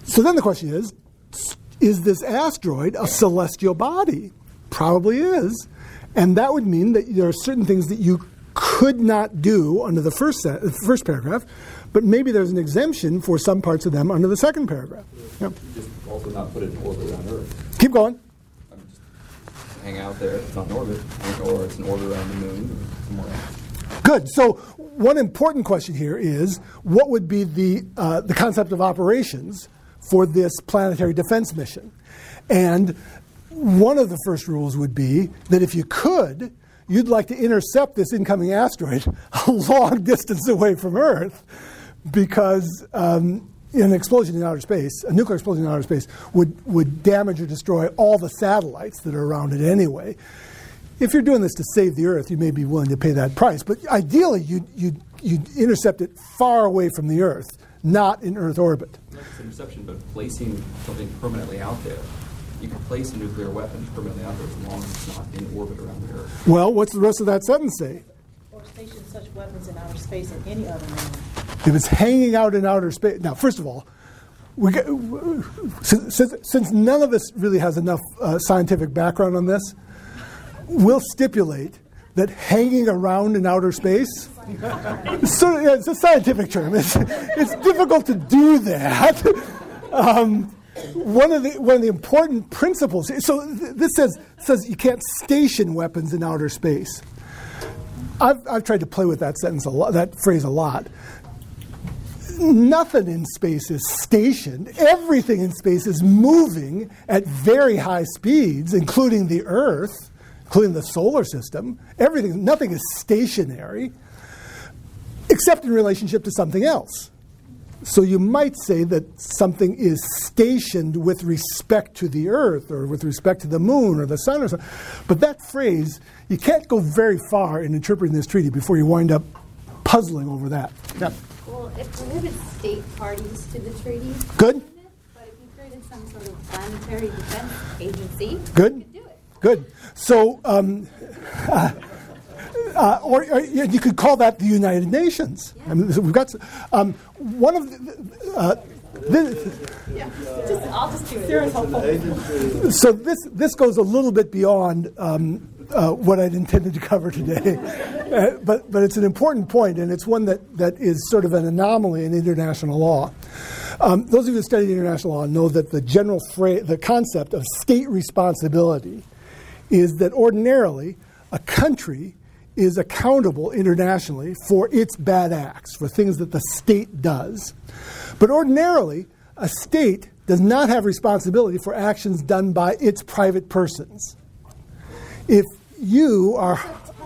So then the question is is this asteroid a celestial body? Probably is. And that would mean that there are certain things that you could not do under the first, set, the first paragraph, but maybe there's an exemption for some parts of them under the second paragraph. Yep. Just also not put it in orbit around Earth. Keep going. I mean, just hang out there. It's not in orbit, or it's an orbit around the moon or somewhere else. Good. So one important question here is what would be the, uh, the concept of operations for this planetary defense mission? And one of the first rules would be that if you could, you'd like to intercept this incoming asteroid a long distance away from Earth because um, an explosion in outer space, a nuclear explosion in outer space, would, would damage or destroy all the satellites that are around it anyway. if you're doing this to save the Earth, you may be willing to pay that price. But ideally, you'd, you'd, you'd intercept it far away from the Earth, not in Earth orbit. Not interception, but placing something permanently out there. You can place a nuclear weapon permanently out there as long as it's not in orbit around the Earth. Well, what's the rest of that sentence say? Or station such weapons in outer space in any other manner. If it's hanging out in outer space. Now, first of all, we get, since, since, since none of us really has enough uh, scientific background on this, we'll stipulate that hanging around in outer space, so, yeah, it's a scientific term. It's, it's difficult to do that. Um, one of the one of the important principles. So th- this says says you can't station weapons in outer space. I've, I've tried to play with that sentence a lot, that phrase a lot. Nothing in space is stationed. Everything in space is moving at very high speeds, including the Earth, including the solar system. Everything, nothing is stationary, except in relationship to something else. So you might say that something is stationed with respect to the Earth or with respect to the moon or the sun or something. But that phrase, you can't go very far in interpreting this treaty before you wind up puzzling over that. Yeah. Well, it prohibits state parties to the treaty. Good. But if you created some sort of planetary defense agency, Good. you could do it. Good. So, um, uh, uh, or, or you could call that the United Nations. I mean, we've got um, one of the, uh, this, Just, I'll just do it. Sarah's helpful. Agency, so this this goes a little bit beyond um, uh, what I'd intended to cover today, uh, but but it's an important point, and it's one that, that is sort of an anomaly in international law. Um, those of you who study international law know that the general fra- the concept of state responsibility is that ordinarily a country is accountable internationally for its bad acts, for things that the state does. But ordinarily, a state does not have responsibility for actions done by its private persons. If you are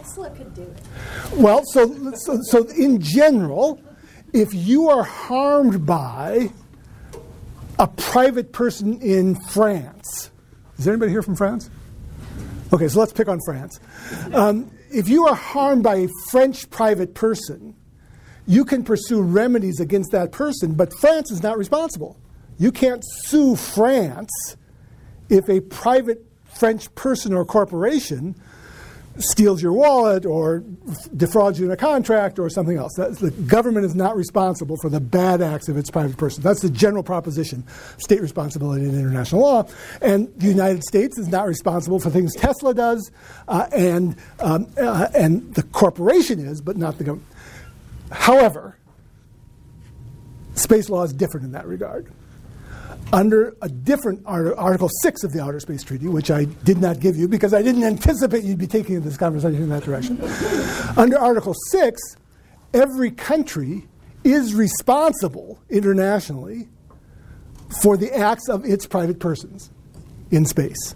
Tesla could do it. well, so, so, so in general, if you are harmed by a private person in France, is anybody here from France? Okay, so let's pick on France. Um, if you are harmed by a French private person, you can pursue remedies against that person, but France is not responsible. You can't sue France if a private French person or corporation steals your wallet or defrauds you in a contract or something else. That's, the government is not responsible for the bad acts of its private person. That's the general proposition, state responsibility in international law. And the United States is not responsible for things Tesla does, uh, and, um, uh, and the corporation is, but not the government. However, space law is different in that regard under a different art- Article 6 of the Outer Space Treaty, which I did not give you because I didn't anticipate you'd be taking this conversation in that direction. under Article 6, every country is responsible internationally for the acts of its private persons in space.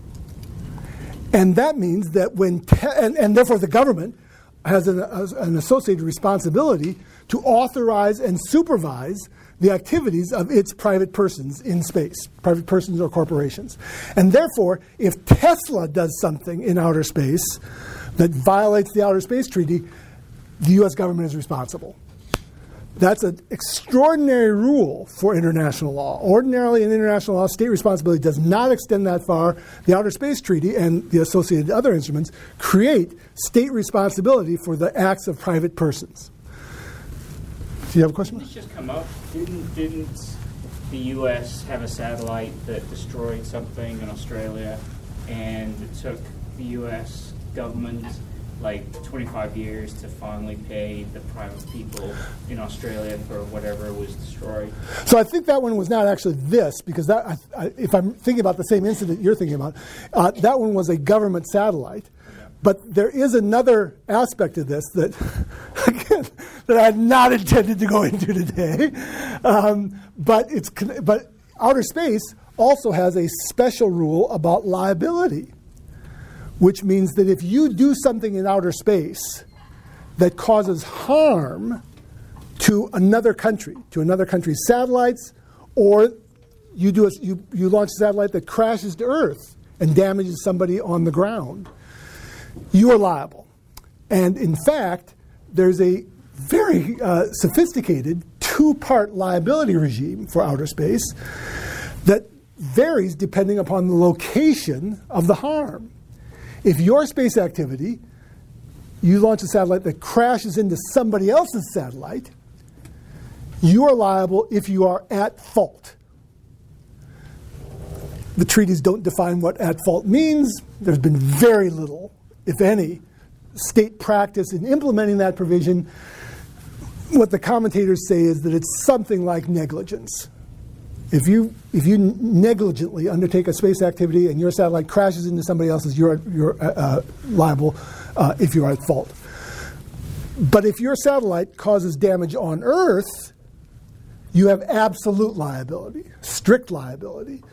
And that means that when, te- and, and therefore the government has an, an associated responsibility to authorize and supervise the activities of its private persons in space, private persons or corporations. And therefore, if Tesla does something in outer space that violates the Outer Space Treaty, the US government is responsible. That's an extraordinary rule for international law. Ordinarily, in international law, state responsibility does not extend that far. The Outer Space Treaty and the associated other instruments create state responsibility for the acts of private persons. Do you have a question? This just come up. Didn't didn't the U.S. have a satellite that destroyed something in Australia, and it took the U.S. government like 25 years to finally pay the private people in Australia for whatever was destroyed? So I think that one was not actually this, because that, I, I, if I'm thinking about the same incident you're thinking about, uh, that one was a government satellite. But there is another aspect of this that, again, that I had not intended to go into today. Um, but it's but outer space also has a special rule about liability, which means that if you do something in outer space that causes harm to another country, to another country's satellites, or you, do a, you, you launch a satellite that crashes to Earth and damages somebody on the ground, you are liable. And in fact, there's a very uh, sophisticated two part liability regime for outer space that varies depending upon the location of the harm. If your space activity, you launch a satellite that crashes into somebody else's satellite, you are liable if you are at fault. The treaties don't define what at fault means. There's been very little, if any, state practice in implementing that provision. What the commentators say is that it's something like negligence. If you, if you negligently undertake a space activity and your satellite crashes into somebody else's, you're, you're uh, uh, liable uh, if you're at fault. But if your satellite causes damage on Earth, you have absolute liability, strict liability,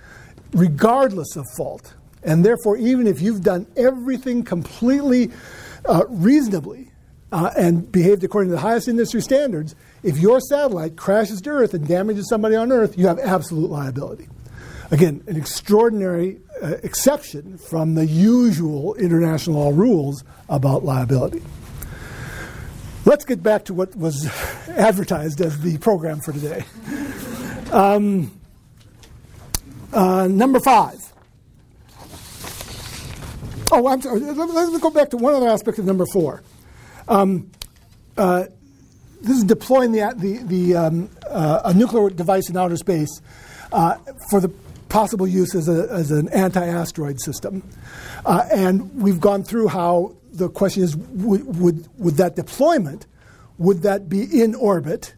regardless of fault. And therefore, even if you've done everything completely uh, reasonably uh, and behaved according to the highest industry standards, if your satellite crashes to Earth and damages somebody on Earth, you have absolute liability. Again, an extraordinary uh, exception from the usual international law rules about liability. Let's get back to what was advertised as the program for today. Um, uh, number five. Oh, I'm sorry. Let, let me go back to one other aspect of number four. Um, uh, this is deploying the, the, the um, uh, a nuclear device in outer space uh, for the possible use as, a, as an anti-asteroid system. Uh, and we've gone through how the question is, would, would, that deployment, would that be in orbit,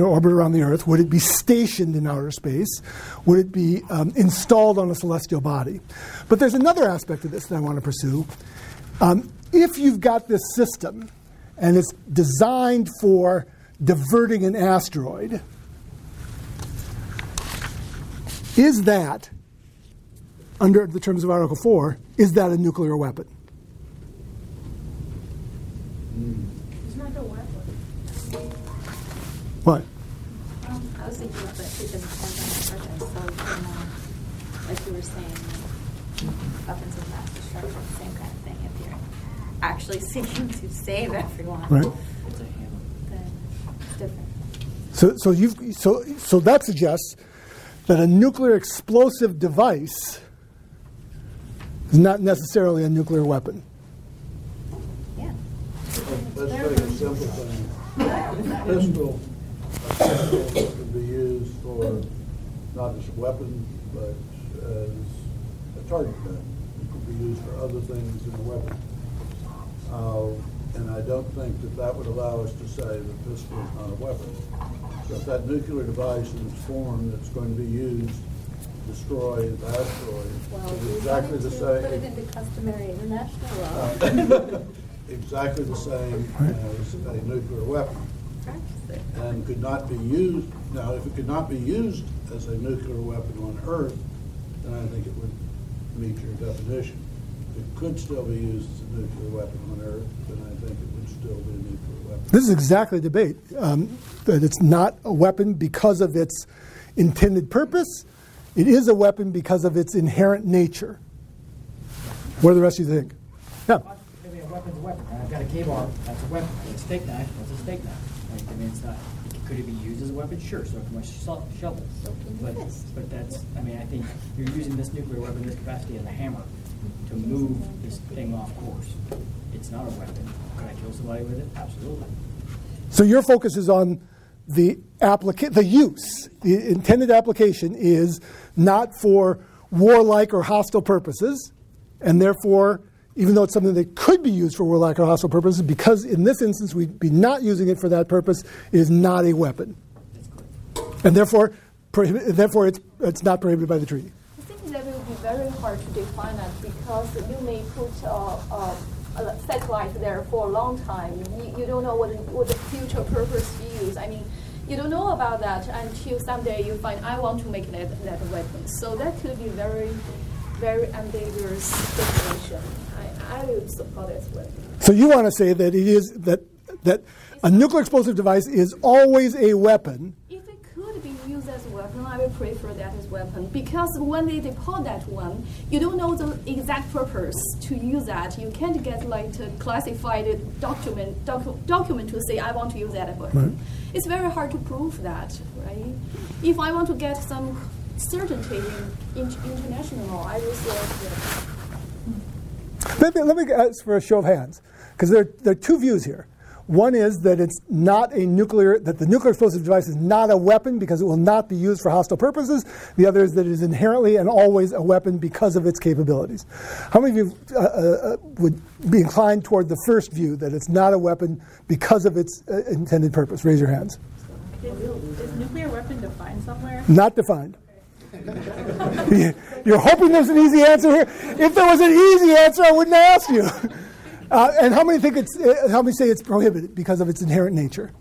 orbit around the Earth? Would it be stationed in outer space? Would it be um, installed on a celestial body? But there's another aspect of this that I want to pursue. Um, if you've got this system and it's designed for diverting an asteroid, is that, under the terms of Article 4, is that a nuclear weapon? What? Um, I was thinking of it because it depends on the purpose. So, you know, like you were saying, weapons of mass destruction, same kind of thing. If you're actually seeking to save everyone, Right. then it's different. So, so, you've, so, so that suggests that a nuclear explosive device is not necessarily a nuclear weapon. Yeah. Let's take a simple thing. A Pistol, a pistol can be used for not as weapons, but as a target gun. It could be used for other things in a weapon. Uh, And I don't think that that would allow us to say that this is not a weapon. So if that nuclear device in its form that's going to be used to destroy the asteroid Well, is exactly the same. put it in the customary international law. exactly the same as a nuclear weapon Practice it. and could not be used, now, if it could not be used as a nuclear weapon on Earth, then I think it would meet your definition. If it could still be used as a nuclear weapon on Earth, then I think it would still be a nuclear weapon. This is exactly the debate um, that it's not a weapon because of its intended purpose. It is a weapon because of its inherent nature. What do the rest of you think? Yeah. I mean, a weapon's a weapon. I've got a KA-BAR, that's a weapon. I've a steak knife, that's a steak knife. Like, I mean, it's not, could it be used as a weapon? Sure, so can my sho- shovel. But, but that's, I mean, I think you're using this nuclear weapon, this capacity as a hammer to move this thing off course. It's not a weapon. Could I kill somebody with it? Absolutely. So your focus is on the applica- the use. The intended application is not for warlike or hostile purposes, and therefore, even though it's something that could be used for warlike or hostile purposes, because in this instance we'd be not using it for that purpose, it is not a weapon, and therefore, prohibi- therefore it's, it's not prohibited by the treaty. I think that will be very hard to define that because you may put uh, uh, a satellite there for a long time. You, you don't know what, what the future purpose use. I mean, you don't know about that until someday you find I want to make that, that weapon. So that could be very, very ambiguous situation. I, would support it with. So you want to say that it is that that a nuclear explosive device is always a weapon If it could be used as a weapon, I would prefer that as weapon because when they deploy that one, you don't know the exact purpose to use that. You can't get like a classified document docu- document to say I want to use that as weapon. Right. It's very hard to prove that, right? If I want to get some certainty in, in international law, I will say that. Let me, let me ask for a show of hands, because there, there are two views here. One is that it's not a nuclear, that the nuclear explosive device is not a weapon because it will not be used for hostile purposes. The other is that it is inherently and always a weapon because of its capabilities. How many of you uh, uh, would be inclined toward the first view, that it's not a weapon because of its uh, intended purpose? Raise your hands. Is, is nuclear weapon defined somewhere? Not defined. You're hoping there's an easy answer here. If there was an easy answer, I wouldn't ask you. Uh, and how many think it's? Uh, how many say it's prohibited because of its inherent nature?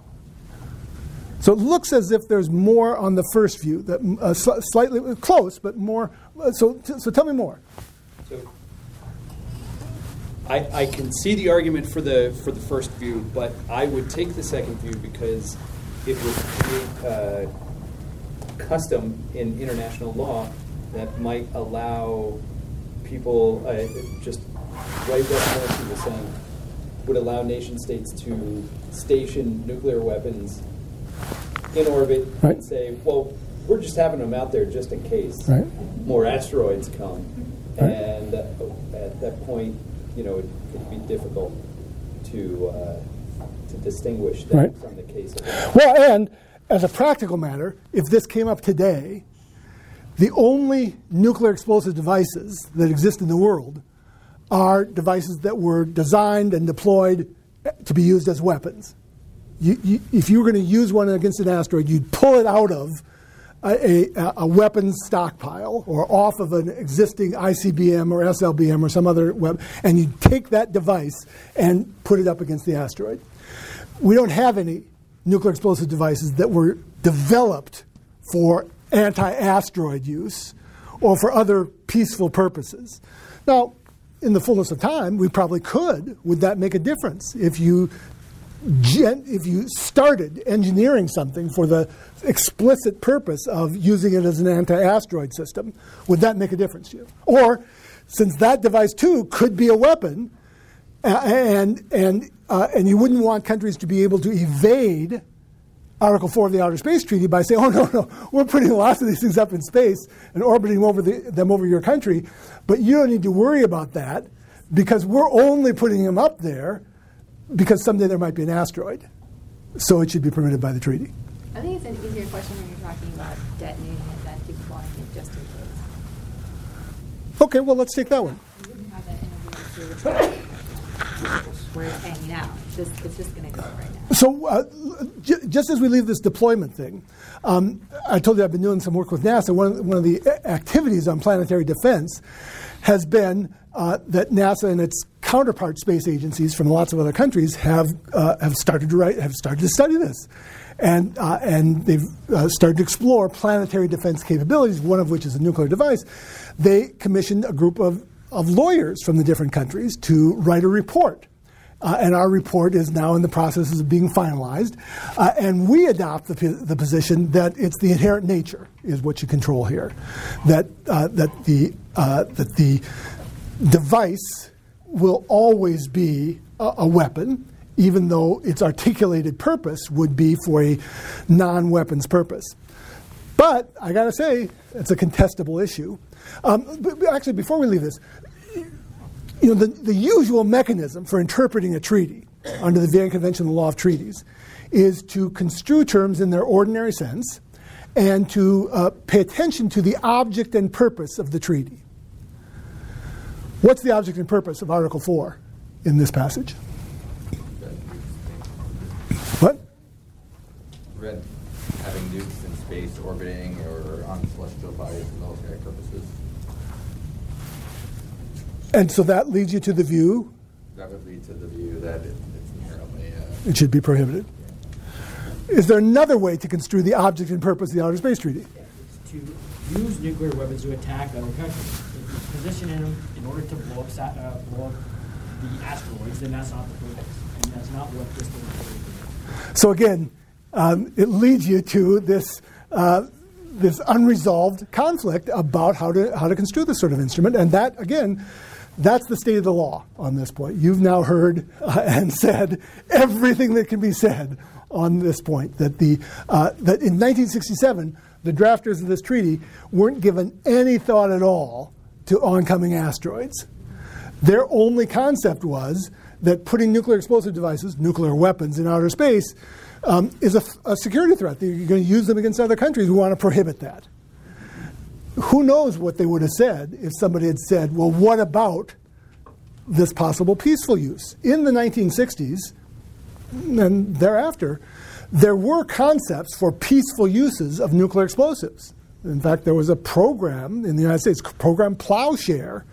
So it looks as if there's more on the first view, that uh, sl- slightly close, but more. Uh, so, so tell me more. So I, I can see the argument for the for the first view, but I would take the second view because it would create uh, custom in international law that might allow people uh, just right most people saying would allow nation states to station nuclear weapons in orbit Right. and say, well, we're just having them out there just in case Right. more asteroids come. Right. And uh, at that point, you know, it would be difficult to uh, to distinguish that Right. from the case of Well, and as a practical matter, if this came up today, the only nuclear explosive devices that exist in the world are devices that were designed and deployed to be used as weapons. You, you, if you were going to use one against an asteroid, you'd pull it out of a, a, a weapons stockpile or off of an existing ICBM or SLBM or some other web, and you'd take that device and put it up against the asteroid. We don't have any nuclear explosive devices that were developed for anti asteroid use or for other peaceful purposes. Now, in the fullness of time, we probably could. Would that make a difference if you gen- if you started engineering something for the explicit purpose of using it as an anti-asteroid system? Would that make a difference to you? Or, since that device too could be a weapon, uh, and and uh, and you wouldn't want countries to be able to evade Article 4 of the Outer Space Treaty by saying, oh, no, no, we're putting lots of these things up in space and orbiting over the, them over your country, but you don't need to worry about that because we're only putting them up there because someday there might be an asteroid. So it should be permitted by the treaty. I think it's an easier question when you're talking about detonating it than deploying it just in case. Okay, well, let's take that one. You wouldn't have that interview with the where it's hanging out. It's just, going to go right now. So, uh, j- just as we leave this deployment thing, um, I told you I've been doing some work with NASA. One of, the- one of the activities on planetary defense has been uh, that NASA and its counterpart space agencies from lots of other countries have uh, have started to write, have started to study this, and uh, and they've uh, started to explore planetary defense capabilities. One of which is a nuclear device. They commissioned a group of of lawyers from the different countries to write a report. Uh, and our report is now in the process of being finalized. Uh, and we adopt the, the position that it's the inherent nature is what you control here, that uh, that the uh, that the device will always be a, a weapon, even though its articulated purpose would be for a non-weapons purpose. But I got to say, it's a contestable issue. Um, actually, before we leave this, you know, the, the usual mechanism for interpreting a treaty under the Vienna Convention on the Law of Treaties is to construe terms in their ordinary sense and to uh, pay attention to the object and purpose of the treaty. What's the object and purpose of Article 4 in this passage? What? Red having nukes in space orbiting or on celestial bodies for military purposes. And so that leads you to the view That would lead to the view that it, it's inherently uh, it should be prohibited. Is there another way to construe the object and purpose of the Outer Space Treaty? to use nuclear weapons to attack other countries. If you position in them in order to blow up, sa- uh, blow up the asteroids, then that's not the purpose, and that's not what this thing is. So again, um, it leads you to this uh, this unresolved conflict about how to how to construe this sort of instrument, and that again. That's the state of the law on this point. You've now heard uh, and said everything that can be said on this point. That the uh, that in 1967, the drafters of this treaty weren't given any thought at all to oncoming asteroids. Their only concept was that putting nuclear explosive devices, nuclear weapons, in outer space um, is a, a security threat. You're going to use them against other countries. We want to prohibit that. Who knows what they would have said if somebody had said, well, what about this possible peaceful use? In the 1960s and thereafter, there were concepts for peaceful uses of nuclear explosives. In fact, there was a program in the United States, program Plowshare,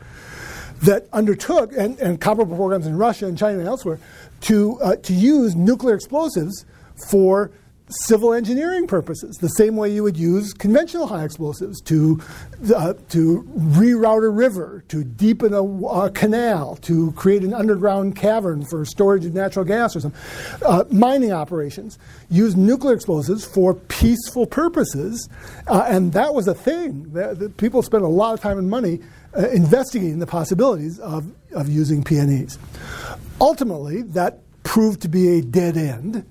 that undertook, and, and comparable programs in Russia and China and elsewhere, to, uh, to use nuclear explosives for civil engineering purposes, the same way you would use conventional high explosives to, uh, to reroute a river, to deepen a, a, canal, to create an underground cavern for storage of natural gas or something. Uh, mining operations use nuclear explosives for peaceful purposes, uh, and that was a thing. The people spent a lot of time and money uh, investigating the possibilities of, of using PNEs. Ultimately, that proved to be a dead end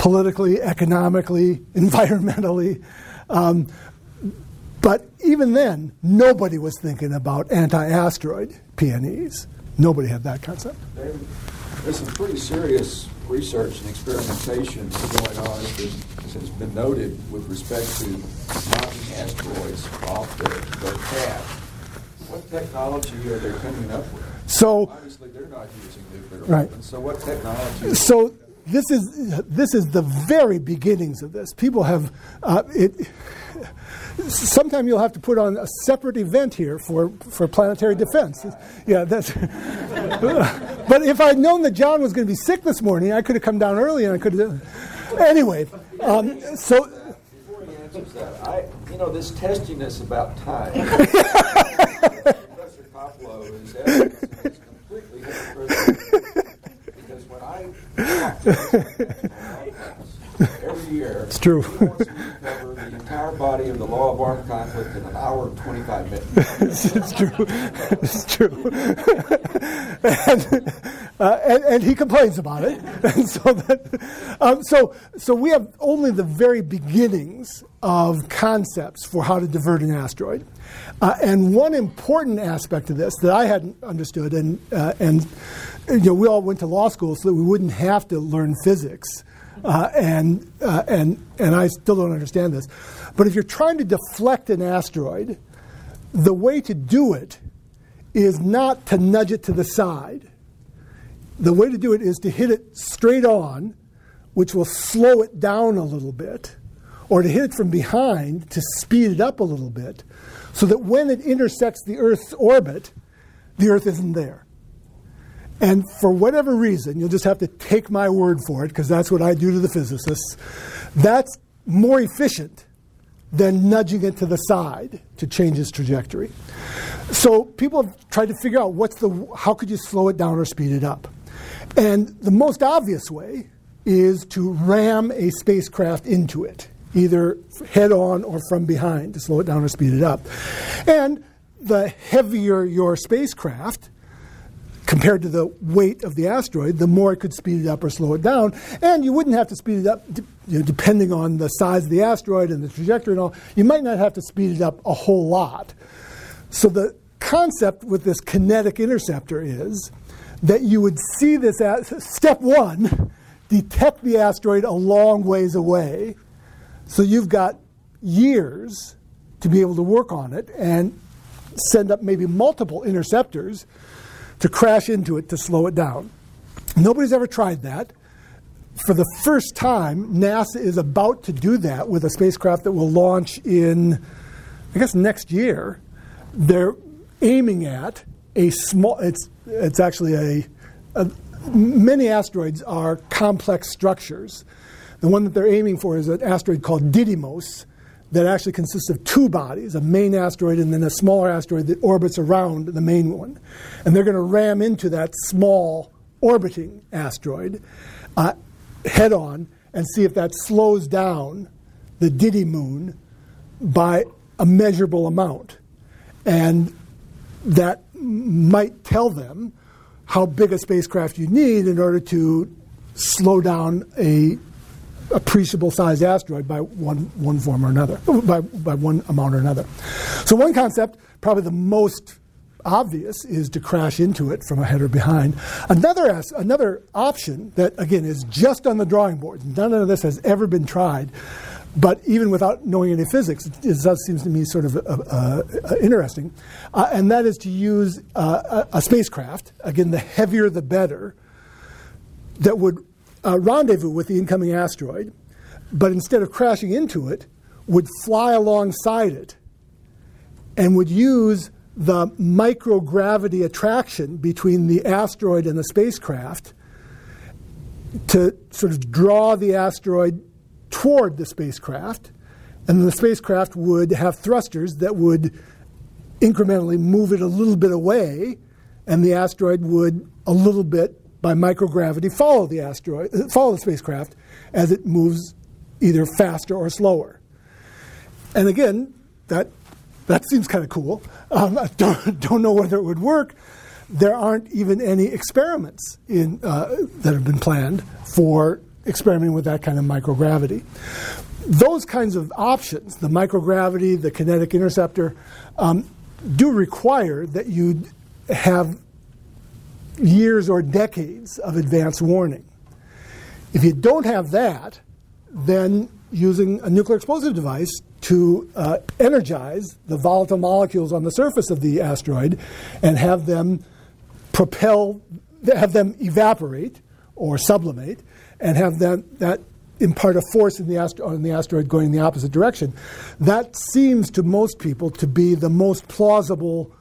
politically, economically, environmentally. Um, but even then, nobody was thinking about anti asteroid PNEs. Nobody had that concept. There's some pretty serious research and experimentation going on, as has been noted, with respect to knocking asteroids off their, their path. What technology are they coming up with? So obviously they're not using nuclear right. weapons. So what technology? So this is this is the very beginnings of this. People have uh, it. Sometime you'll have to put on a separate event here for, for planetary defense. Yeah, that's. but if I'd known that John was going to be sick this morning, I could have come down early and I could have. Anyway, um, so. Before he answers that, I, you know, this testiness about time. Professor evidence is completely every year, it's true. he wants me to cover the entire body of the law of armed conflict in an hour and 25 minutes. it's true. It's true. and, uh, and, and, he complains about it. And so, that, um, so, so we have only the very beginnings of concepts for how to divert an asteroid. Uh, and one important aspect of this that I hadn't understood, and, uh, and you know, we all went to law school so that we wouldn't have to learn physics. Uh, and, uh, and, and I still don't understand this. But if you're trying to deflect an asteroid, the way to do it is not to nudge it to the side. The way to do it is to hit it straight on, which will slow it down a little bit, or to hit it from behind to speed it up a little bit, so that when it intersects the Earth's orbit, the Earth isn't there. And for whatever reason, you'll just have to take my word for it, because that's what I do to the physicists. That's more efficient than nudging it to the side to change its trajectory. So people have tried to figure out what's the how could you slow it down or speed it up. And the most obvious way is to ram a spacecraft into it, either head on or from behind to slow it down or speed it up. And the heavier your spacecraft, compared to the weight of the asteroid, the more it could speed it up or slow it down. And you wouldn't have to speed it up, you know, depending on the size of the asteroid and the trajectory and all. You might not have to speed it up a whole lot. So the concept with this kinetic interceptor is that you would see this as step one, detect the asteroid a long ways away. So you've got years to be able to work on it and send up maybe multiple interceptors to crash into it to slow it down. Nobody's ever tried that. For the first time, NASA is about to do that with a spacecraft that will launch in, I guess, next year. They're aiming at a small, it's, it's actually a, a many asteroids are complex structures. The one that they're aiming for is an asteroid called Didymos that actually consists of two bodies a main asteroid and then a smaller asteroid that orbits around the main one. And they're going to ram into that small orbiting asteroid uh, head on and see if that slows down the Didymoon by a measurable amount. And that might tell them how big a spacecraft you need in order to slow down a appreciable sized asteroid by one, one form or another, by, by one amount or another. So, one concept, probably the most obvious, is to crash into it from ahead or behind. Another, another option that, again, is just on the drawing board, none of this has ever been tried, but even without knowing any physics, it does seems to me sort of uh, uh, interesting, uh, and that is to use uh, a, a spacecraft, again, the heavier the better, that would uh, rendezvous with the incoming asteroid, but instead of crashing into it, would fly alongside it and would use the microgravity attraction between the asteroid and the spacecraft to sort of draw the asteroid toward the spacecraft. And the spacecraft would have thrusters that would incrementally move it a little bit away, and the asteroid would a little bit by microgravity follow the asteroid, follow the spacecraft as it moves either faster or slower. And again, that that seems kind of cool. Um, I don't, don't know whether it would work. There aren't even any experiments in, uh, that have been planned for experimenting with that kind of microgravity. Those kinds of options, the microgravity, the kinetic interceptor, um, do require that you have years or decades of advance warning. If you don't have that, then using a nuclear explosive device to uh, energize the volatile molecules on the surface of the asteroid and have them propel, have them evaporate or sublimate, and have that, that impart a force in the, astro- on the asteroid going in the opposite direction. That seems to most people to be the most plausible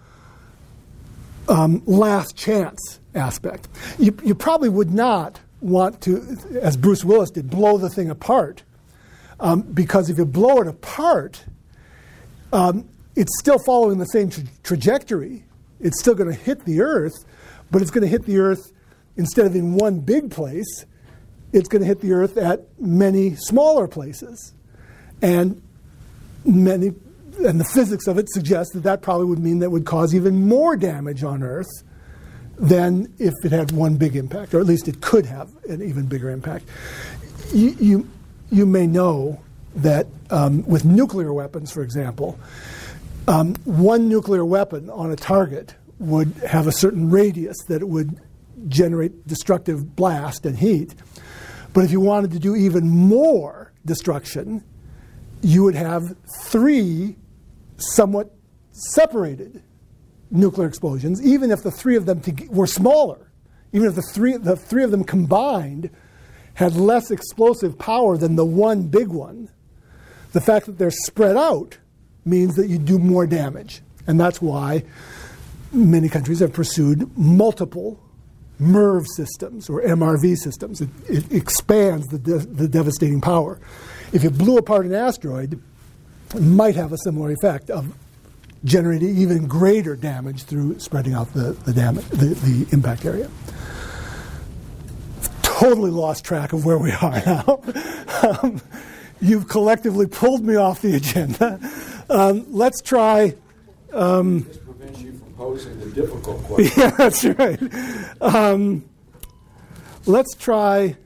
um, last chance aspect. You, you probably would not want to, as Bruce Willis did, blow the thing apart. Um, because if you blow it apart, um, it's still following the same tra- trajectory. It's still going to hit the Earth, but it's going to hit the Earth instead of in one big place, it's going to hit the Earth at many smaller places. And many, and the physics of it suggests that that probably would mean that would cause even more damage on Earth than if it had one big impact, or at least it could have an even bigger impact. You, you, you may know that um, with nuclear weapons, for example, um, one nuclear weapon on a target would have a certain radius that it would generate destructive blast and heat. But if you wanted to do even more destruction, you would have three somewhat separated nuclear explosions, even if the three of them were smaller, even if the three, the three of them combined had less explosive power than the one big one, the fact that they're spread out means that you do more damage. And that's why many countries have pursued multiple MIRV systems or MRV systems. It, it expands the, de- the devastating power. If you blew apart an asteroid, it might have a similar effect of generating even greater damage through spreading out the, the, damage, the, the impact area. Totally lost track of where we are now. um, you've collectively pulled me off the agenda. Um, let's try. Um, this prevents you from posing the difficult question. Yeah, that's right. Um, let's try.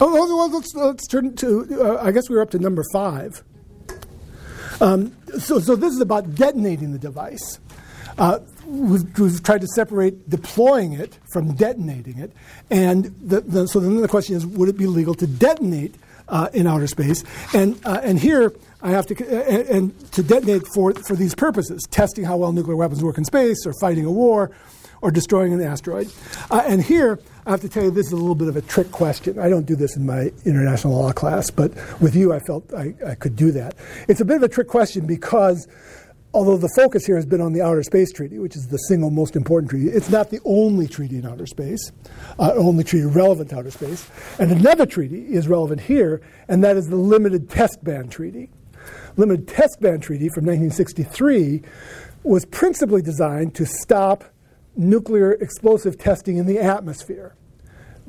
Oh, let's, let's turn to. Uh, I guess we we're up to number five. Um, so, so this is about detonating the device. Uh, we've, we've, tried to separate deploying it from detonating it, and the, the, so then the question is, would it be legal to detonate uh, in outer space? And uh, and here I have to and, and, to detonate for for these purposes, testing how well nuclear weapons work in space, or fighting a war, or destroying an asteroid. Uh, and here I have to tell you, this is a little bit of a trick question. I don't do this in my international law class, but with you, I felt I, I could do that. It's a bit of a trick question because although the focus here has been on the Outer Space Treaty, which is the single most important treaty, it's not the only treaty in outer space, uh, only treaty relevant to outer space. And another treaty is relevant here, and that is the Limited Test Ban Treaty. Limited Test Ban Treaty from 1963 was principally designed to stop nuclear explosive testing in the atmosphere.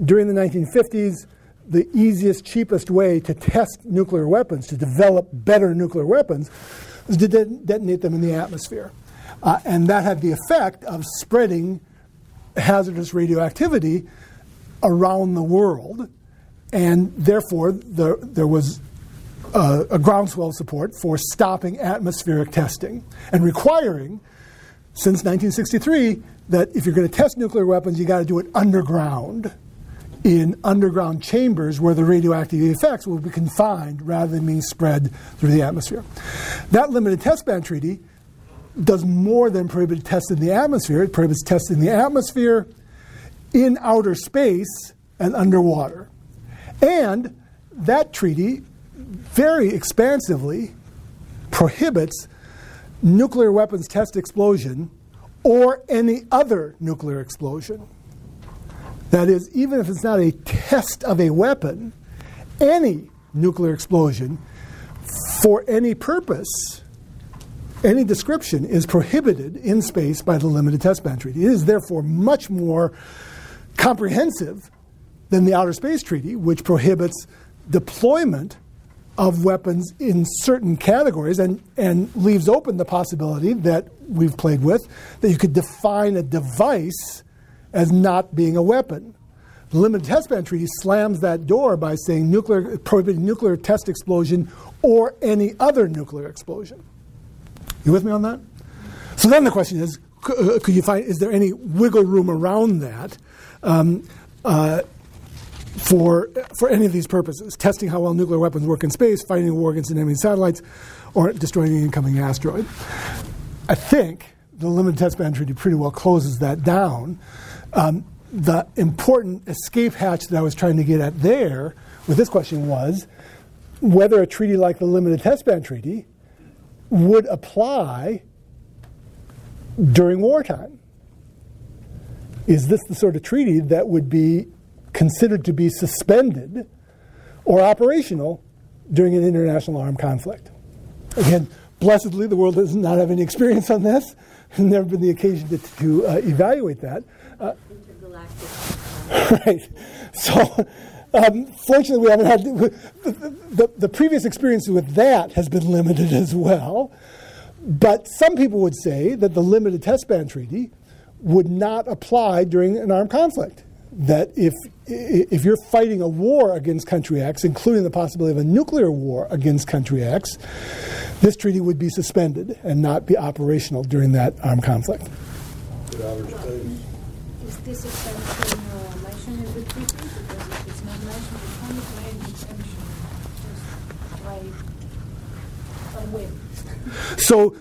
During the 1950s, the easiest, cheapest way to test nuclear weapons, to develop better nuclear weapons, was to de- detonate them in the atmosphere. Uh, and that had the effect of spreading hazardous radioactivity around the world. And therefore, there, there was uh, a groundswell support for stopping atmospheric testing and requiring, since 1963, that if you're going to test nuclear weapons, you got to do it underground in underground chambers where the radioactive effects will be confined rather than being spread through the atmosphere. That limited test ban treaty does more than prohibit tests in the atmosphere. It prohibits tests in the atmosphere, in outer space, and underwater. And that treaty very expansively prohibits nuclear weapons test explosion or any other nuclear explosion. That is, even if it's not a test of a weapon, any nuclear explosion for any purpose, any description is prohibited in space by the Limited Test Ban Treaty. It is therefore much more comprehensive than the Outer Space Treaty, which prohibits deployment of weapons in certain categories and, and leaves open the possibility that we've played with that you could define a device as not being a weapon. The Limited Test Ban Treaty slams that door by saying nuclear, prohibiting nuclear test explosion or any other nuclear explosion. You with me on that? So then the question is, uh, could you find, is there any wiggle room around that? Um, uh, for, for any of these purposes testing how well nuclear weapons work in space, fighting a war against enemy satellites, or destroying an incoming asteroid. I think the Limited Test Ban Treaty pretty well closes that down. Um, the important escape hatch that I was trying to get at there with this question was whether a treaty like the Limited Test Ban Treaty would apply during wartime. Is this the sort of treaty that would be considered to be suspended or operational during an international armed conflict. Again, blessedly, the world does not have any experience on this, and never been the occasion to, to uh, evaluate that. Uh, right. So, um, fortunately, we haven't had the, the, the previous experience with that has been limited as well. But some people would say that the limited test ban treaty would not apply during an armed conflict that if if you're fighting a war against country X, including the possibility of a nuclear war against country X, this treaty would be suspended and not be operational during that armed conflict. Is this extension uh, mentioned in the treaty? Because if it's not mentioned, it's only plain exemption, just right on whim. So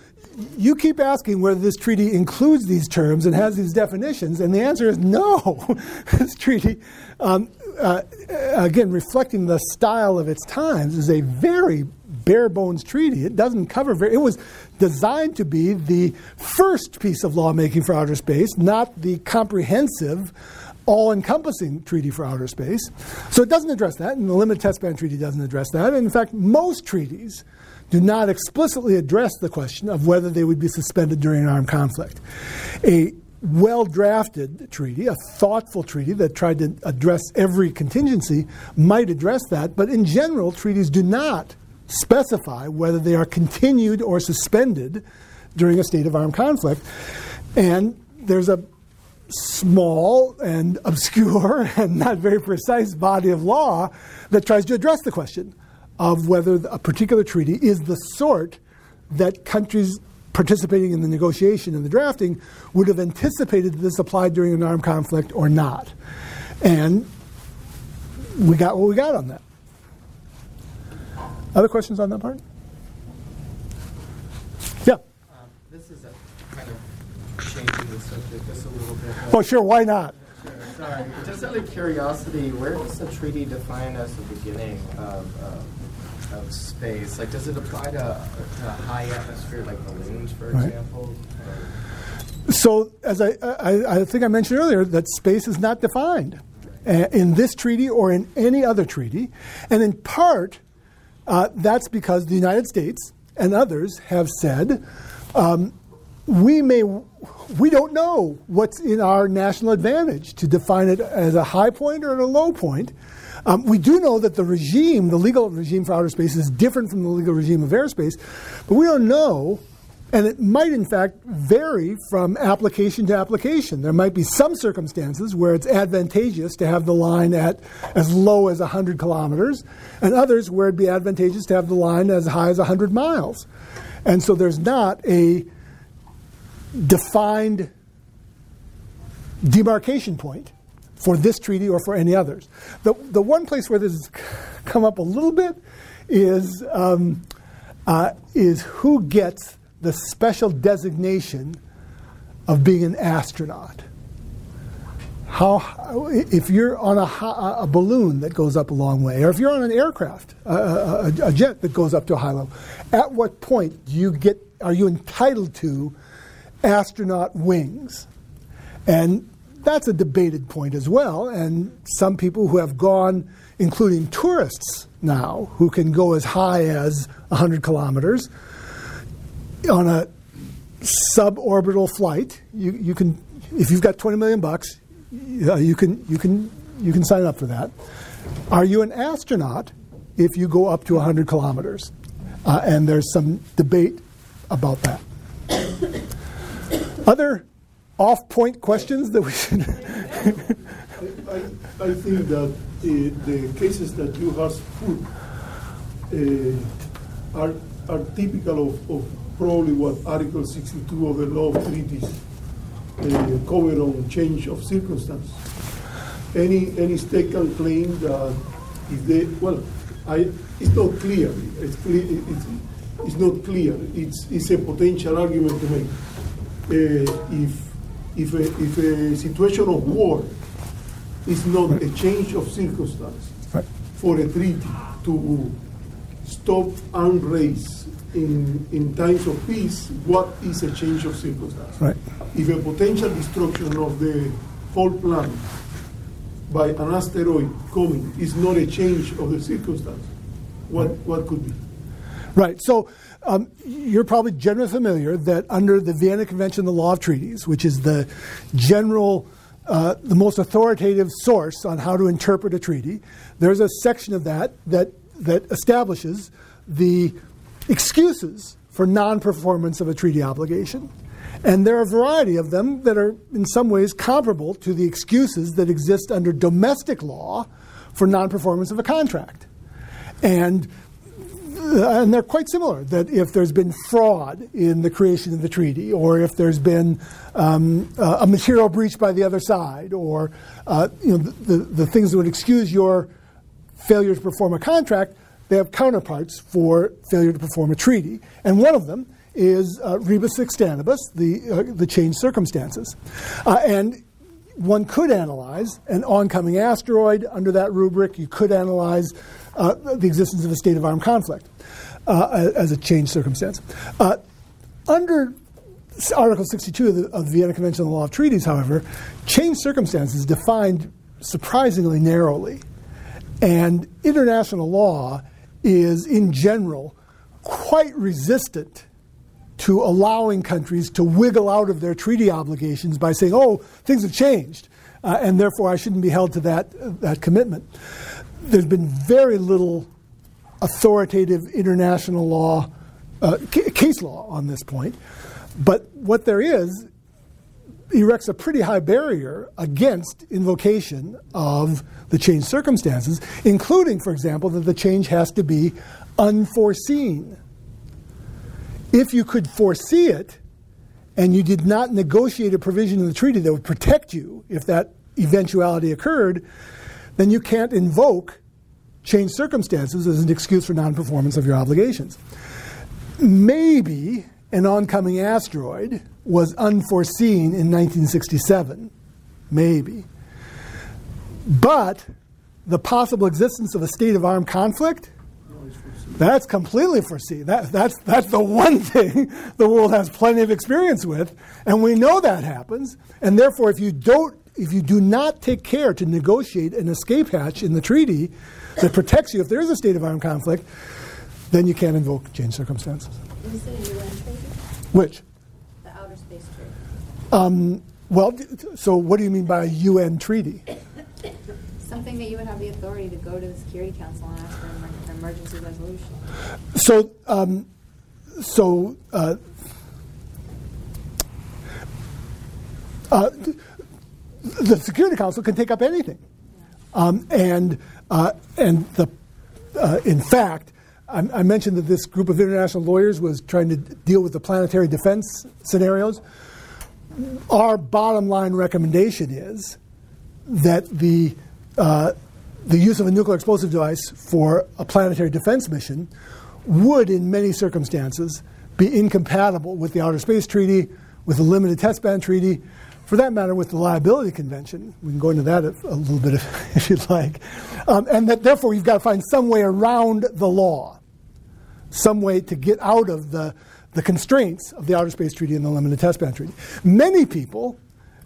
you keep asking whether this treaty includes these terms and has these definitions, and the answer is no. this treaty, um, uh, again, reflecting the style of its times, is a very bare bones treaty. It doesn't cover very. It was designed to be the first piece of lawmaking for outer space, not the comprehensive. All encompassing treaty for outer space. So it doesn't address that, and the Limited Test Ban Treaty doesn't address that. And in fact, most treaties do not explicitly address the question of whether they would be suspended during an armed conflict. A well drafted treaty, a thoughtful treaty that tried to address every contingency, might address that, but in general, treaties do not specify whether they are continued or suspended during a state of armed conflict. And there's a small and obscure and not very precise body of law that tries to address the question of whether a particular treaty is the sort that countries participating in the negotiation and the drafting would have anticipated that this applied during an armed conflict or not. And we got what we got on that. Other questions on that part? Yeah. Um, this is a kind of changing the subject just a little bit. Oh, sure. Why not? Sure, sorry. Just out of curiosity, where does the treaty define as the beginning of, uh, of space? Like, does it apply to, to high atmosphere, like balloons, for Right. example? So, as I, I, I think I mentioned earlier, that space is not defined uh, in this treaty or in any other treaty. And in part, uh, that's because the United States and others have said um, we may we don't know what's in our national advantage to define it as a high point or a low point. Um, we do know that the regime, the legal regime for outer space, is different from the legal regime of airspace, but we don't know, and it might in fact vary from application to application. There might be some circumstances where it's advantageous to have the line at as low as 100 kilometers, and others where it'd be advantageous to have the line as high as 100 miles. And so there's not a defined demarcation point for this treaty or for any others. The, the one place where this has come up a little bit is, um, uh, is who gets the special designation of being an astronaut. How, if you're on a, a balloon that goes up a long way, or if you're on an aircraft, a, a, a jet that goes up to a high level, at what point do you get, are you entitled to astronaut wings? And that's a debated point as well. And some people who have gone, including tourists now, who can go as high as 100 kilometers on a suborbital flight, you, you can, if you've got 20 million bucks, uh, you can you can you can sign up for that. Are you an astronaut if you go up to 100 kilometers? Uh, and there's some debate about that. Other off-point questions that we should. I, I, think that uh, the cases that you have put uh, are are typical of, of probably what Article 62 of the Law of Treaties uh, cover on change of circumstance. Any any state can claim that if they well, I it's not clear. It's clear. It's, it's not clear. It's it's a potential argument to make. Uh, if if a, if a situation of war is not a change of circumstance right. for a treaty to stop armed race in, in times of peace, what is a change of circumstance? Right. If a potential destruction of the whole planet by an asteroid coming is not a change of the circumstance, what, what could be? Right. So um, you're probably generally familiar that under the Vienna Convention, the law of treaties, which is the general, uh, the most authoritative source on how to interpret a treaty, there's a section of that that that establishes the excuses for non-performance of a treaty obligation. And there are a variety of them that are in some ways comparable to the excuses that exist under domestic law for non-performance of a contract. And and they're quite similar. That if there's been fraud in the creation of the treaty, or if there's been um, uh, a material breach by the other side, or uh, you know the, the, the things that would excuse your failure to perform a contract, they have counterparts for failure to perform a treaty. And one of them is uh, rebus sic the, uh, the changed circumstances. Uh, and one could analyze an oncoming asteroid under that rubric. You could analyze uh, the existence of a state of armed conflict uh, as a changed circumstance. Uh, under Article 62 of the, of the Vienna Convention on the Law of Treaties, however, changed circumstances defined surprisingly narrowly. And international law is, in general, quite resistant to allowing countries to wiggle out of their treaty obligations by saying, oh, things have changed, uh, and therefore I shouldn't be held to that, that commitment. There's been very little authoritative international law, uh, case law on this point, but what there is erects a pretty high barrier against invocation of the changed circumstances, including, for example, that the change has to be unforeseen. If you could foresee it and you did not negotiate a provision in the treaty that would protect you if that eventuality occurred, then you can't invoke changed circumstances as an excuse for non performance of your obligations. Maybe an oncoming asteroid was unforeseen in 1967. Maybe. But the possible existence of a state of armed conflict, that's completely foreseen. That, that's, that's the one thing the world has plenty of experience with, and we know that happens. And therefore, if you don't, if you do not take care to negotiate an escape hatch in the treaty that protects you if there is a state of armed conflict, then you can't invoke changed circumstances. Is it a UN treaty? Which? The outer space treaty. Um, well, so what do you mean by a UN treaty? something that you would have the authority to go to the Security Council and ask for an emergency resolution. So, um, so uh, uh, the Security Council can take up anything, um, and uh, and the uh, in fact, I, I mentioned that this group of international lawyers was trying to deal with the planetary defense scenarios. Our bottom line recommendation is that the uh, the use of a nuclear explosive device for a planetary defense mission would, in many circumstances, be incompatible with the Outer Space Treaty, with the Limited Test Ban Treaty, for that matter, with the Liability Convention. We can go into that if, a little bit if, if you'd like. Um, and that therefore we've got to find some way around the law, some way to get out of the, the constraints of the Outer Space Treaty and the Limited Test Ban Treaty. Many people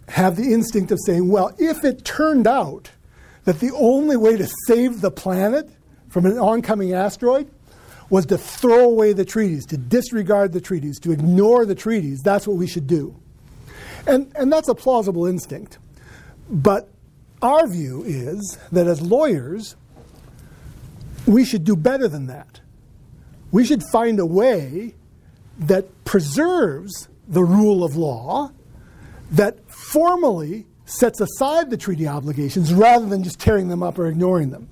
have the instinct of saying, well, if it turned out that the only way to save the planet from an oncoming asteroid was to throw away the treaties, to disregard the treaties, to ignore the treaties, that's what we should do. And, and that's a plausible instinct. But our view is that as lawyers, we should do better than that. We should find a way that preserves the rule of law, that formally sets aside the treaty obligations rather than just tearing them up or ignoring them.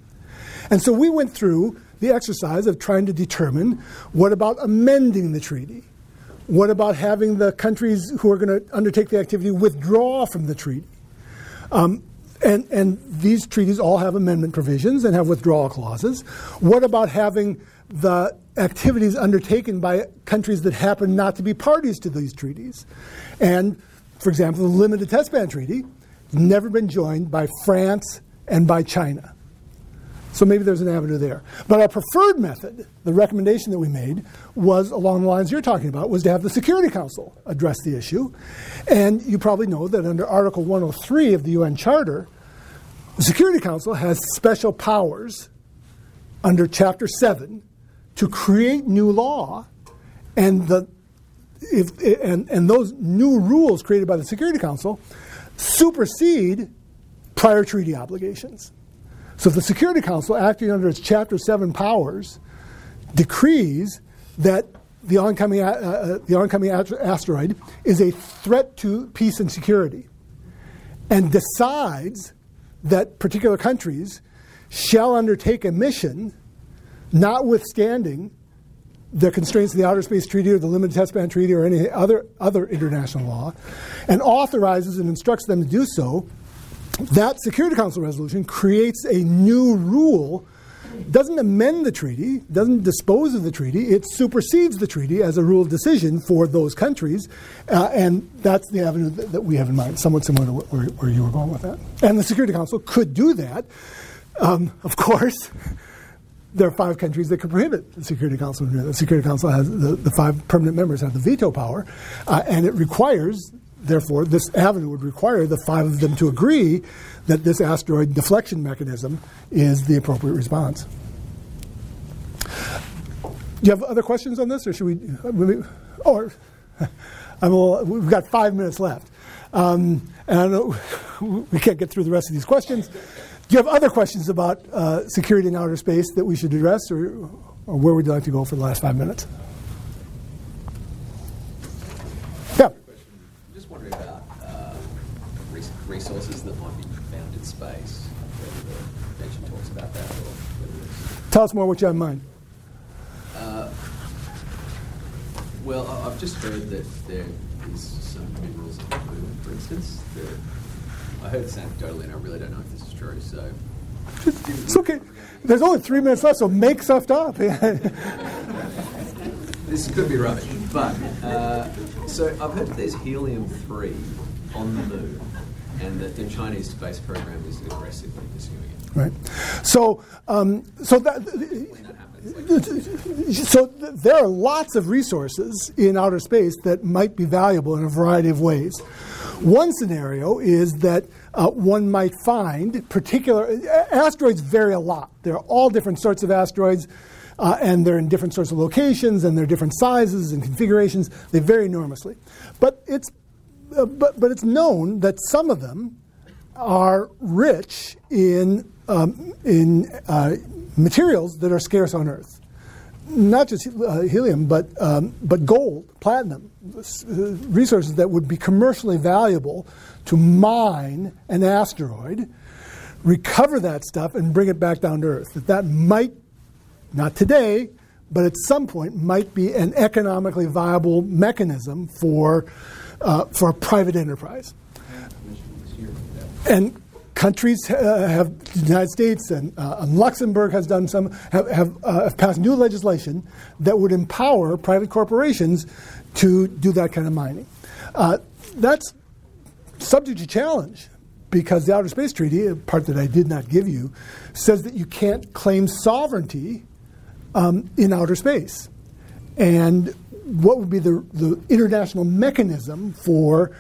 And so we went through the exercise of trying to determine what about amending the treaty? What about having the countries who are going to undertake the activity withdraw from the treaty? Um, and, and these treaties all have amendment provisions and have withdrawal clauses. What about having the activities undertaken by countries that happen not to be parties to these treaties? And, for example, the Limited Test Ban Treaty has never been joined by France and by China. So maybe there's an avenue there. But our preferred method, the recommendation that we made, was along the lines you're talking about, was to have the Security Council address the issue. And you probably know that under Article 103 of the UN Charter, the Security Council has special powers under Chapter 7 to create new law, and, the, if, and, and those new rules created by the Security Council supersede prior treaty obligations. So the Security Council, acting under its Chapter 7 powers, decrees that the oncoming, uh, uh, the oncoming asteroid is a threat to peace and security, and decides that particular countries shall undertake a mission, notwithstanding the constraints of the Outer Space Treaty or the Limited Test Ban Treaty or any other, other international law, and authorizes and instructs them to do so, that Security Council resolution creates a new rule, doesn't amend the treaty, doesn't dispose of the treaty, it supersedes the treaty as a rule of decision for those countries, uh, and that's the avenue that, that, we have in mind, somewhat similar to where, where, you were going with that. And the Security Council could do that. Um, of course, there are five countries that could prohibit the Security Council. The Security Council has the, the five permanent members have the veto power, uh, and it requires therefore, this avenue would require the five of them to agree that this asteroid deflection mechanism is the appropriate response. Do you have other questions on this, or should we? Or I'm a, we've got five minutes left, um, and I know we can't get through the rest of these questions. Do you have other questions about uh, security in outer space that we should address, or, or where would you like to go for the last five minutes? Resources that might be found in space. Whether the mention talks about that or Tell us more what you have in mind. Uh, well, I've just heard that there is some minerals in the moon, for instance. I heard this anecdotally, and I really don't know if this is true. So it's okay. There's only three minutes left, so make stuff up. this could be rubbish, but uh, so I've heard that there's helium three on the moon and that the Chinese space program is aggressively pursuing it. Right. So, um, so that. So there are lots of resources in outer space that might be valuable in a variety of ways. One scenario is that uh, one might find particular asteroids vary a lot. There are all different sorts of asteroids, uh, and they're in different sorts of locations, and they're different sizes and configurations. They vary enormously. But it's uh, but, but it's known that some of them are rich in um, in uh, materials that are scarce on Earth. Not just uh, helium, but, um, but gold, platinum, uh, resources that would be commercially valuable to mine an asteroid, recover that stuff, and bring it back down to Earth. That that might, not today, but at some point, might be an economically viable mechanism for, uh, for a private enterprise. And countries uh, have, the United States and, uh, and Luxembourg has done some, have, have, uh, have passed new legislation that would empower private corporations to do that kind of mining. Uh, that's subject to challenge because the Outer Space Treaty, a part that I did not give you, says that you can't claim sovereignty um, in outer space. And what would be the, the international mechanism for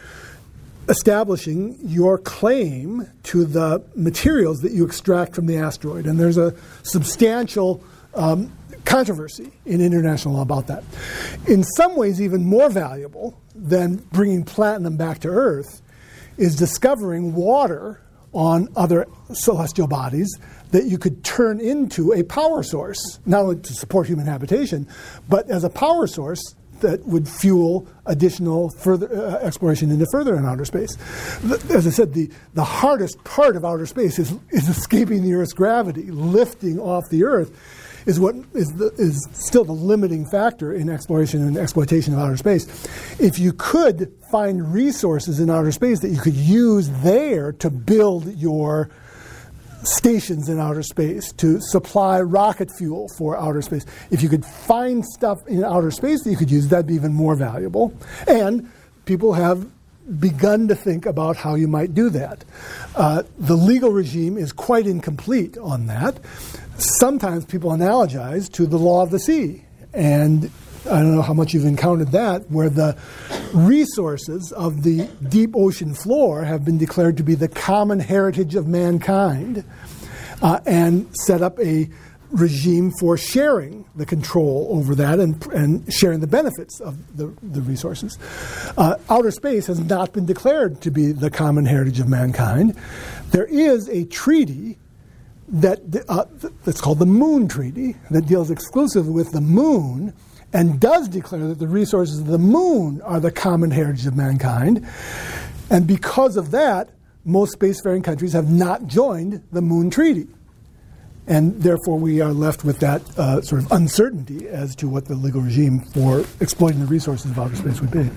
establishing your claim to the materials that you extract from the asteroid? And there's a substantial um, controversy in international law about that. In some ways, even more valuable than bringing platinum back to Earth is discovering water on other celestial bodies that you could turn into a power source, not only to support human habitation, but as a power source that would fuel additional further uh, exploration into further in outer space. As I said, the, the hardest part of outer space is, is escaping the Earth's gravity, lifting off the Earth is what is, the, is still the limiting factor in exploration and exploitation of outer space. If you could find resources in outer space that you could use there to build your stations in outer space, to supply rocket fuel for outer space, if you could find stuff in outer space that you could use, that'd be even more valuable. And people have begun to think about how you might do that. Uh, the legal regime is quite incomplete on that. Sometimes people analogize to the law of the sea. And I don't know how much you've encountered that, where the resources of the deep ocean floor have been declared to be the common heritage of mankind uh, and set up a regime for sharing the control over that and, and sharing the benefits of the, the resources. Uh, outer space has not been declared to be the common heritage of mankind. There is a treaty that uh, that's called the Moon Treaty that deals exclusively with the moon and does declare that the resources of the moon are the common heritage of mankind. And because of that, most spacefaring countries have not joined the Moon Treaty. And therefore, we are left with that uh, sort of uncertainty as to what the legal regime for exploiting the resources of outer space would be.